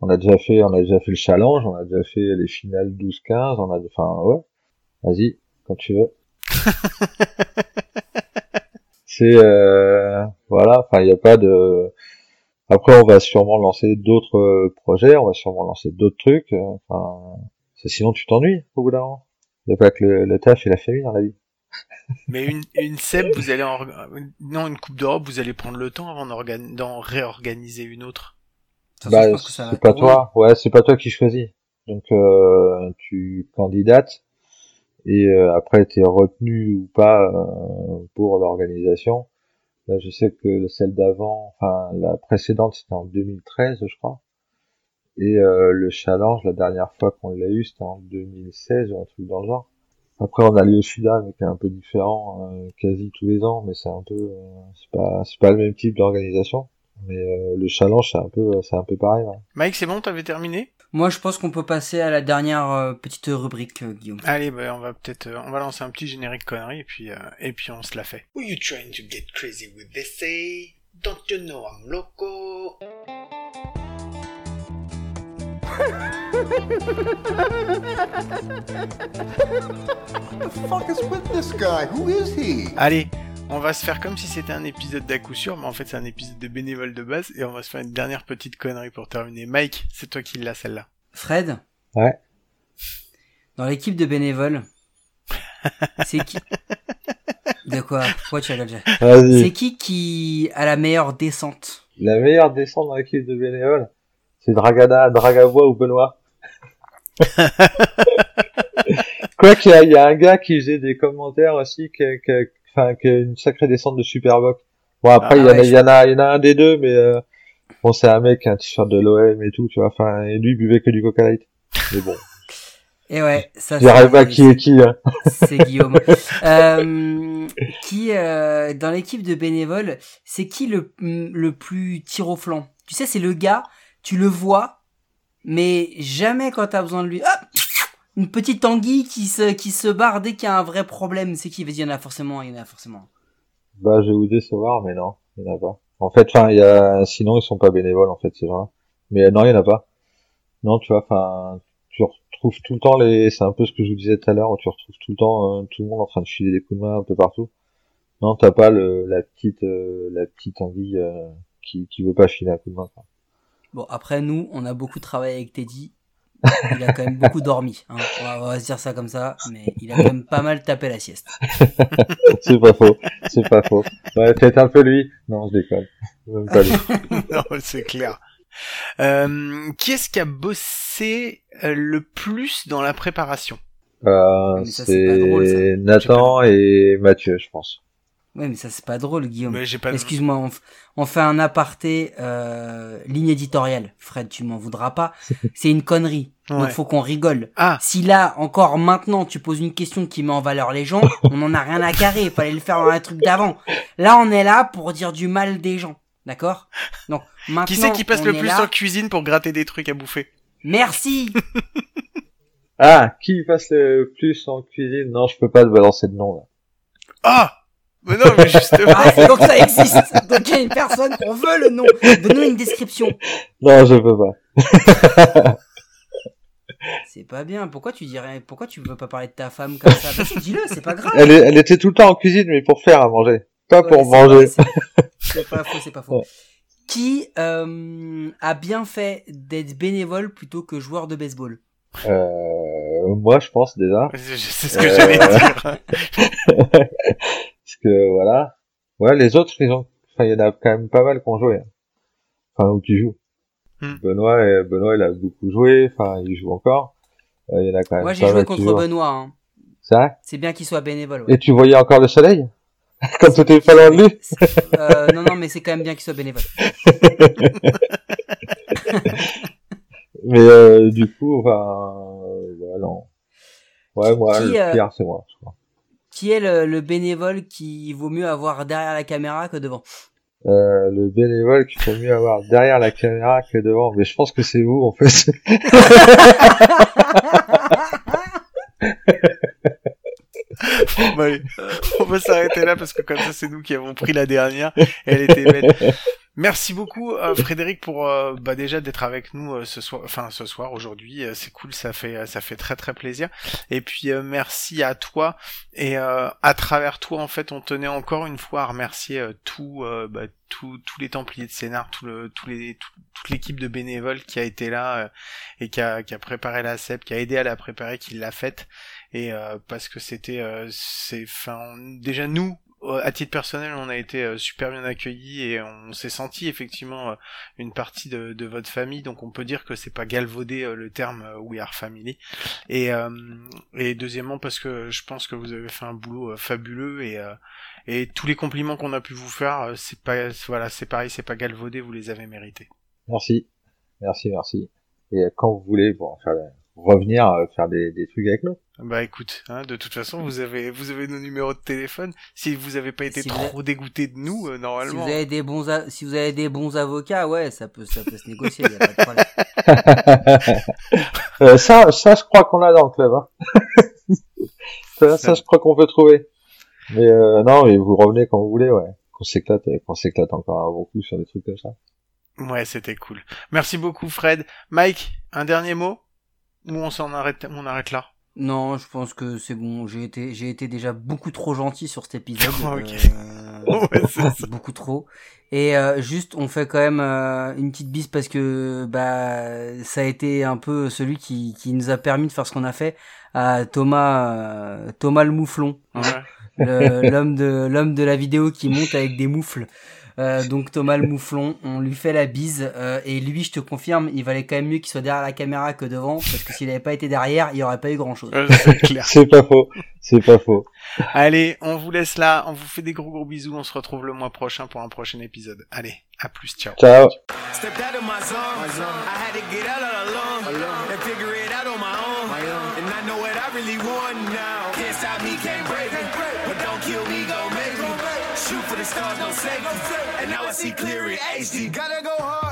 On a déjà fait, on a déjà fait le challenge, on a déjà fait les finales 12-15, on a, enfin ouais. Vas-y, quand tu veux. C'est euh, voilà, enfin il n'y a pas de. Après, on va sûrement lancer d'autres euh, projets, on va sûrement lancer d'autres trucs. Enfin, sinon tu t'ennuies au bout d'un moment. Il n'y a pas que le, le taf et la famille dans la vie. Mais une, une SEB, vous allez en... Non, une Coupe d'Europe, vous allez prendre le temps avant d'en réorganiser une autre. Bah, c'est pas toi, ouais, c'est pas toi qui choisis. Donc euh, tu candidates et euh, après t'es retenu ou pas euh, pour l'organisation. Là, je sais que celle d'avant, enfin la précédente, c'était en 2013, je crois. Et euh, le challenge, la dernière fois qu'on l'a eu, c'était en 2016 ou un truc dans le genre. Après, on a au Sud-Am, qui est un peu différent, euh, quasi tous les ans, mais c'est un peu, euh, c'est pas, c'est pas le même type d'organisation. Mais euh, le challenge, c'est un peu, c'est un peu pareil. ouais. Mike, c'est bon, t'avais terminé? Moi, je pense qu'on peut passer à la dernière euh, petite rubrique, euh, Guillaume. Allez, bah, on va peut-être, euh, on va lancer un petit générique connerie et puis, euh, et puis on se la fait. Who you trying to get crazy with? This? Don't you know I'm loco? Allez, on va se faire comme si c'était un épisode d'à coup sûr, mais en fait c'est un épisode de bénévole de base et on va se faire une dernière petite connerie pour terminer. Mike, c'est toi qui l'as celle-là. Fred Ouais. Dans l'équipe de bénévoles, c'est qui De quoi? Pourquoi tu rigoles C'est qui qui a la meilleure descente? La meilleure descente dans l'équipe de bénévoles, c'est Dragana, Dragavois ou Benoît. Quoi qu'il y a, il y a un gars qui faisait des commentaires aussi, qui, a- qui, a- enfin, qui a une sacrée descente de Superboc. Bon après, Ah il y, en a- ouais, il y en a, il y en a un des deux, mais euh, bon, c'est un mec qui a un t-shirt de l'OM et tout, tu vois. Enfin, et lui il buvait que du Coca Light. Mais bon, Et ouais, ça j'arrive pas c'est qui est qui. Hein. c'est Guillaume. Euh, qui euh, dans l'équipe de bénévoles, c'est qui le le plus tir au flanc Tu sais, c'est le gars, tu le vois, mais jamais quand t'as besoin de lui. Hop une petite anguille qui se qui se barre dès qu'il y a un vrai problème. C'est qui? Vas-y, il y en a forcément, il y en a forcément. Bah, je vais vous décevoir, mais non, il y en a pas. En fait, y a, sinon ils sont pas bénévoles en fait ces gens-là. Mais euh, non, il y en a pas. Non, tu vois, enfin, tu retrouves tout le temps les, c'est un peu ce que je vous disais tout à l'heure, tu retrouves tout le temps euh, tout le monde en train de filer des coups de main un peu partout. Non, t'as pas le, la petite, euh, la petite anguille qui, qui veut pas filer un coup de main. Bon, après nous, on a beaucoup travaillé avec Teddy. Il a quand même beaucoup dormi. Hein. On, va, on va se dire ça comme ça, mais il a quand même pas mal tapé la sieste. c'est pas faux, c'est pas faux. Ouais, peut-être un peu lui. Non, je déconne. Même pas lui. non, c'est clair. Euh, qui est-ce qui a bossé euh, le plus dans la préparation? Euh, c'est Nathan et Mathieu, je pense. Ouais, mais ça c'est pas drôle, Guillaume. Mais j'ai pas. Excuse-moi, on, f- on fait un aparté euh, ligne éditoriale. Fred, tu m'en voudras pas. C'est une connerie. Ouais. Donc faut qu'on rigole. Ah, Si là, encore maintenant, tu poses une question qui met en valeur les gens, on en a rien à carrer. Il fallait le faire dans un truc d'avant. Là, on est là pour dire du mal des gens. D'accord? Donc maintenant, qui c'est qui passe le plus là. en cuisine pour gratter des trucs à bouffer? Merci. Ah, qui passe le plus en cuisine? Non, je peux pas te balancer de nom. Là. Ah Mais non, mais justement. Ah, c'est donc ça existe. Donc il y a une personne, on veut le nom. Donne-nous une description. Non, je peux pas. C'est pas bien. Pourquoi tu dirais, pourquoi tu veux pas parler de ta femme comme ça? Vas-y, dis-le, c'est pas grave. Elle, est- elle était tout le temps en cuisine, mais pour faire à manger, pas Ouais, pour manger. C'est pas faux, c'est pas faux. Ouais. Qui euh, a bien fait d'être bénévole plutôt que joueur de baseball? Euh, moi, je pense déjà. C'est ce que j'allais Euh, dire. Que voilà. Ouais, les autres, ils ont. Enfin, il y en a quand même pas mal qui ont joué. hein. Enfin, ou qui jouent. Hmm. Benoît, euh, Benoît, il a beaucoup joué. Enfin, il joue encore. Euh, il y en a quand même Moi, j'ai joué contre. Benoît. hein. C'est bien qu'il soit bénévole. ouais. Et tu voyais encore le soleil? Quand t'étais pas loin de lui? Euh, non, non, mais c'est quand même bien qu'il soit bénévole. Mais euh, du coup, enfin, euh, ouais, moi, Qui, le pire, c'est moi, je crois. Qui est le, le bénévole qui vaut mieux avoir derrière la caméra que devant? Euh, le bénévole qu'il faut mieux avoir derrière la caméra que devant. Mais je pense que c'est vous, en fait. Bon, allez, on va s'arrêter là parce que comme ça c'est nous qui avons pris la dernière et elle était belle. Merci beaucoup euh, Frédéric pour euh, bah, déjà d'être avec nous euh, ce soir, enfin ce soir aujourd'hui, c'est cool, ça fait ça fait très très plaisir. Et puis merci à toi. Et à travers toi en fait on tenait encore une fois à remercier tout, bah, tout- tous les Templiers de Scénar, tout le tous les tout- toute l'équipe de bénévoles qui a été là et qui a qui a préparé la CEP, qui a aidé à la préparer, qui l'a faite. Et parce que c'était c'est enfin déjà nous à titre personnel on a été euh, super bien accueillis et on s'est senti effectivement euh, une partie de, de votre famille donc on peut dire que c'est pas galvaudé euh, le terme euh, We Are Family et euh, et deuxièmement parce que je pense que vous avez fait un boulot euh, fabuleux et euh, et tous les compliments qu'on a pu vous faire euh, c'est pas voilà c'est pareil c'est pas galvaudé vous les avez mérités Merci. Merci, merci. Et euh, quand vous voulez, pour faire, revenir, euh, faire des, des trucs avec nous. Bah écoute, hein, de toute façon, vous avez vous avez nos numéros de téléphone. Si vous avez pas été Si vous trop dégoûté de nous, euh, si normalement. vous avez des bons a- si vous avez des bons avocats, ouais, ça peut ça peut se négocier, y a pas de problème. Euh, ça, ça, je crois qu'on l'a dans le club. Hein. ça, ça, je crois qu'on peut trouver. Mais euh, non, mais vous revenez quand vous voulez, ouais. Qu'on s'éclate, qu'on s'éclate encore un bon coup sur des trucs comme ça. Ouais, c'était cool. Merci beaucoup, Fred. Mike, un dernier mot? Ou on s'en arrête, on arrête là? Non, je pense que c'est bon. J'ai été, j'ai été déjà beaucoup trop gentil sur cet épisode. Euh, Ouais, ça. beaucoup trop. Et euh, juste, on fait quand même euh, une petite bise parce que bah ça a été un peu celui qui, qui nous a permis de faire ce qu'on a fait à Thomas Thomas le mouflon, hein, Ouais. l'homme de l'homme de la vidéo qui monte avec des moufles. Euh, donc Thomas le mouflon, on lui fait la bise euh, et lui, je te confirme, il valait quand même mieux qu'il soit derrière la caméra que devant parce que s'il avait pas été derrière, il y aurait pas eu grand chose. C'est clair. C'est pas faux. C'est pas faux. Allez, on vous laisse là. On vous fait des gros gros bisous. On se retrouve le mois prochain pour un prochain épisode. Allez, à plus. Ciao. Ciao. And now I see clear in HD. Gotta go hard.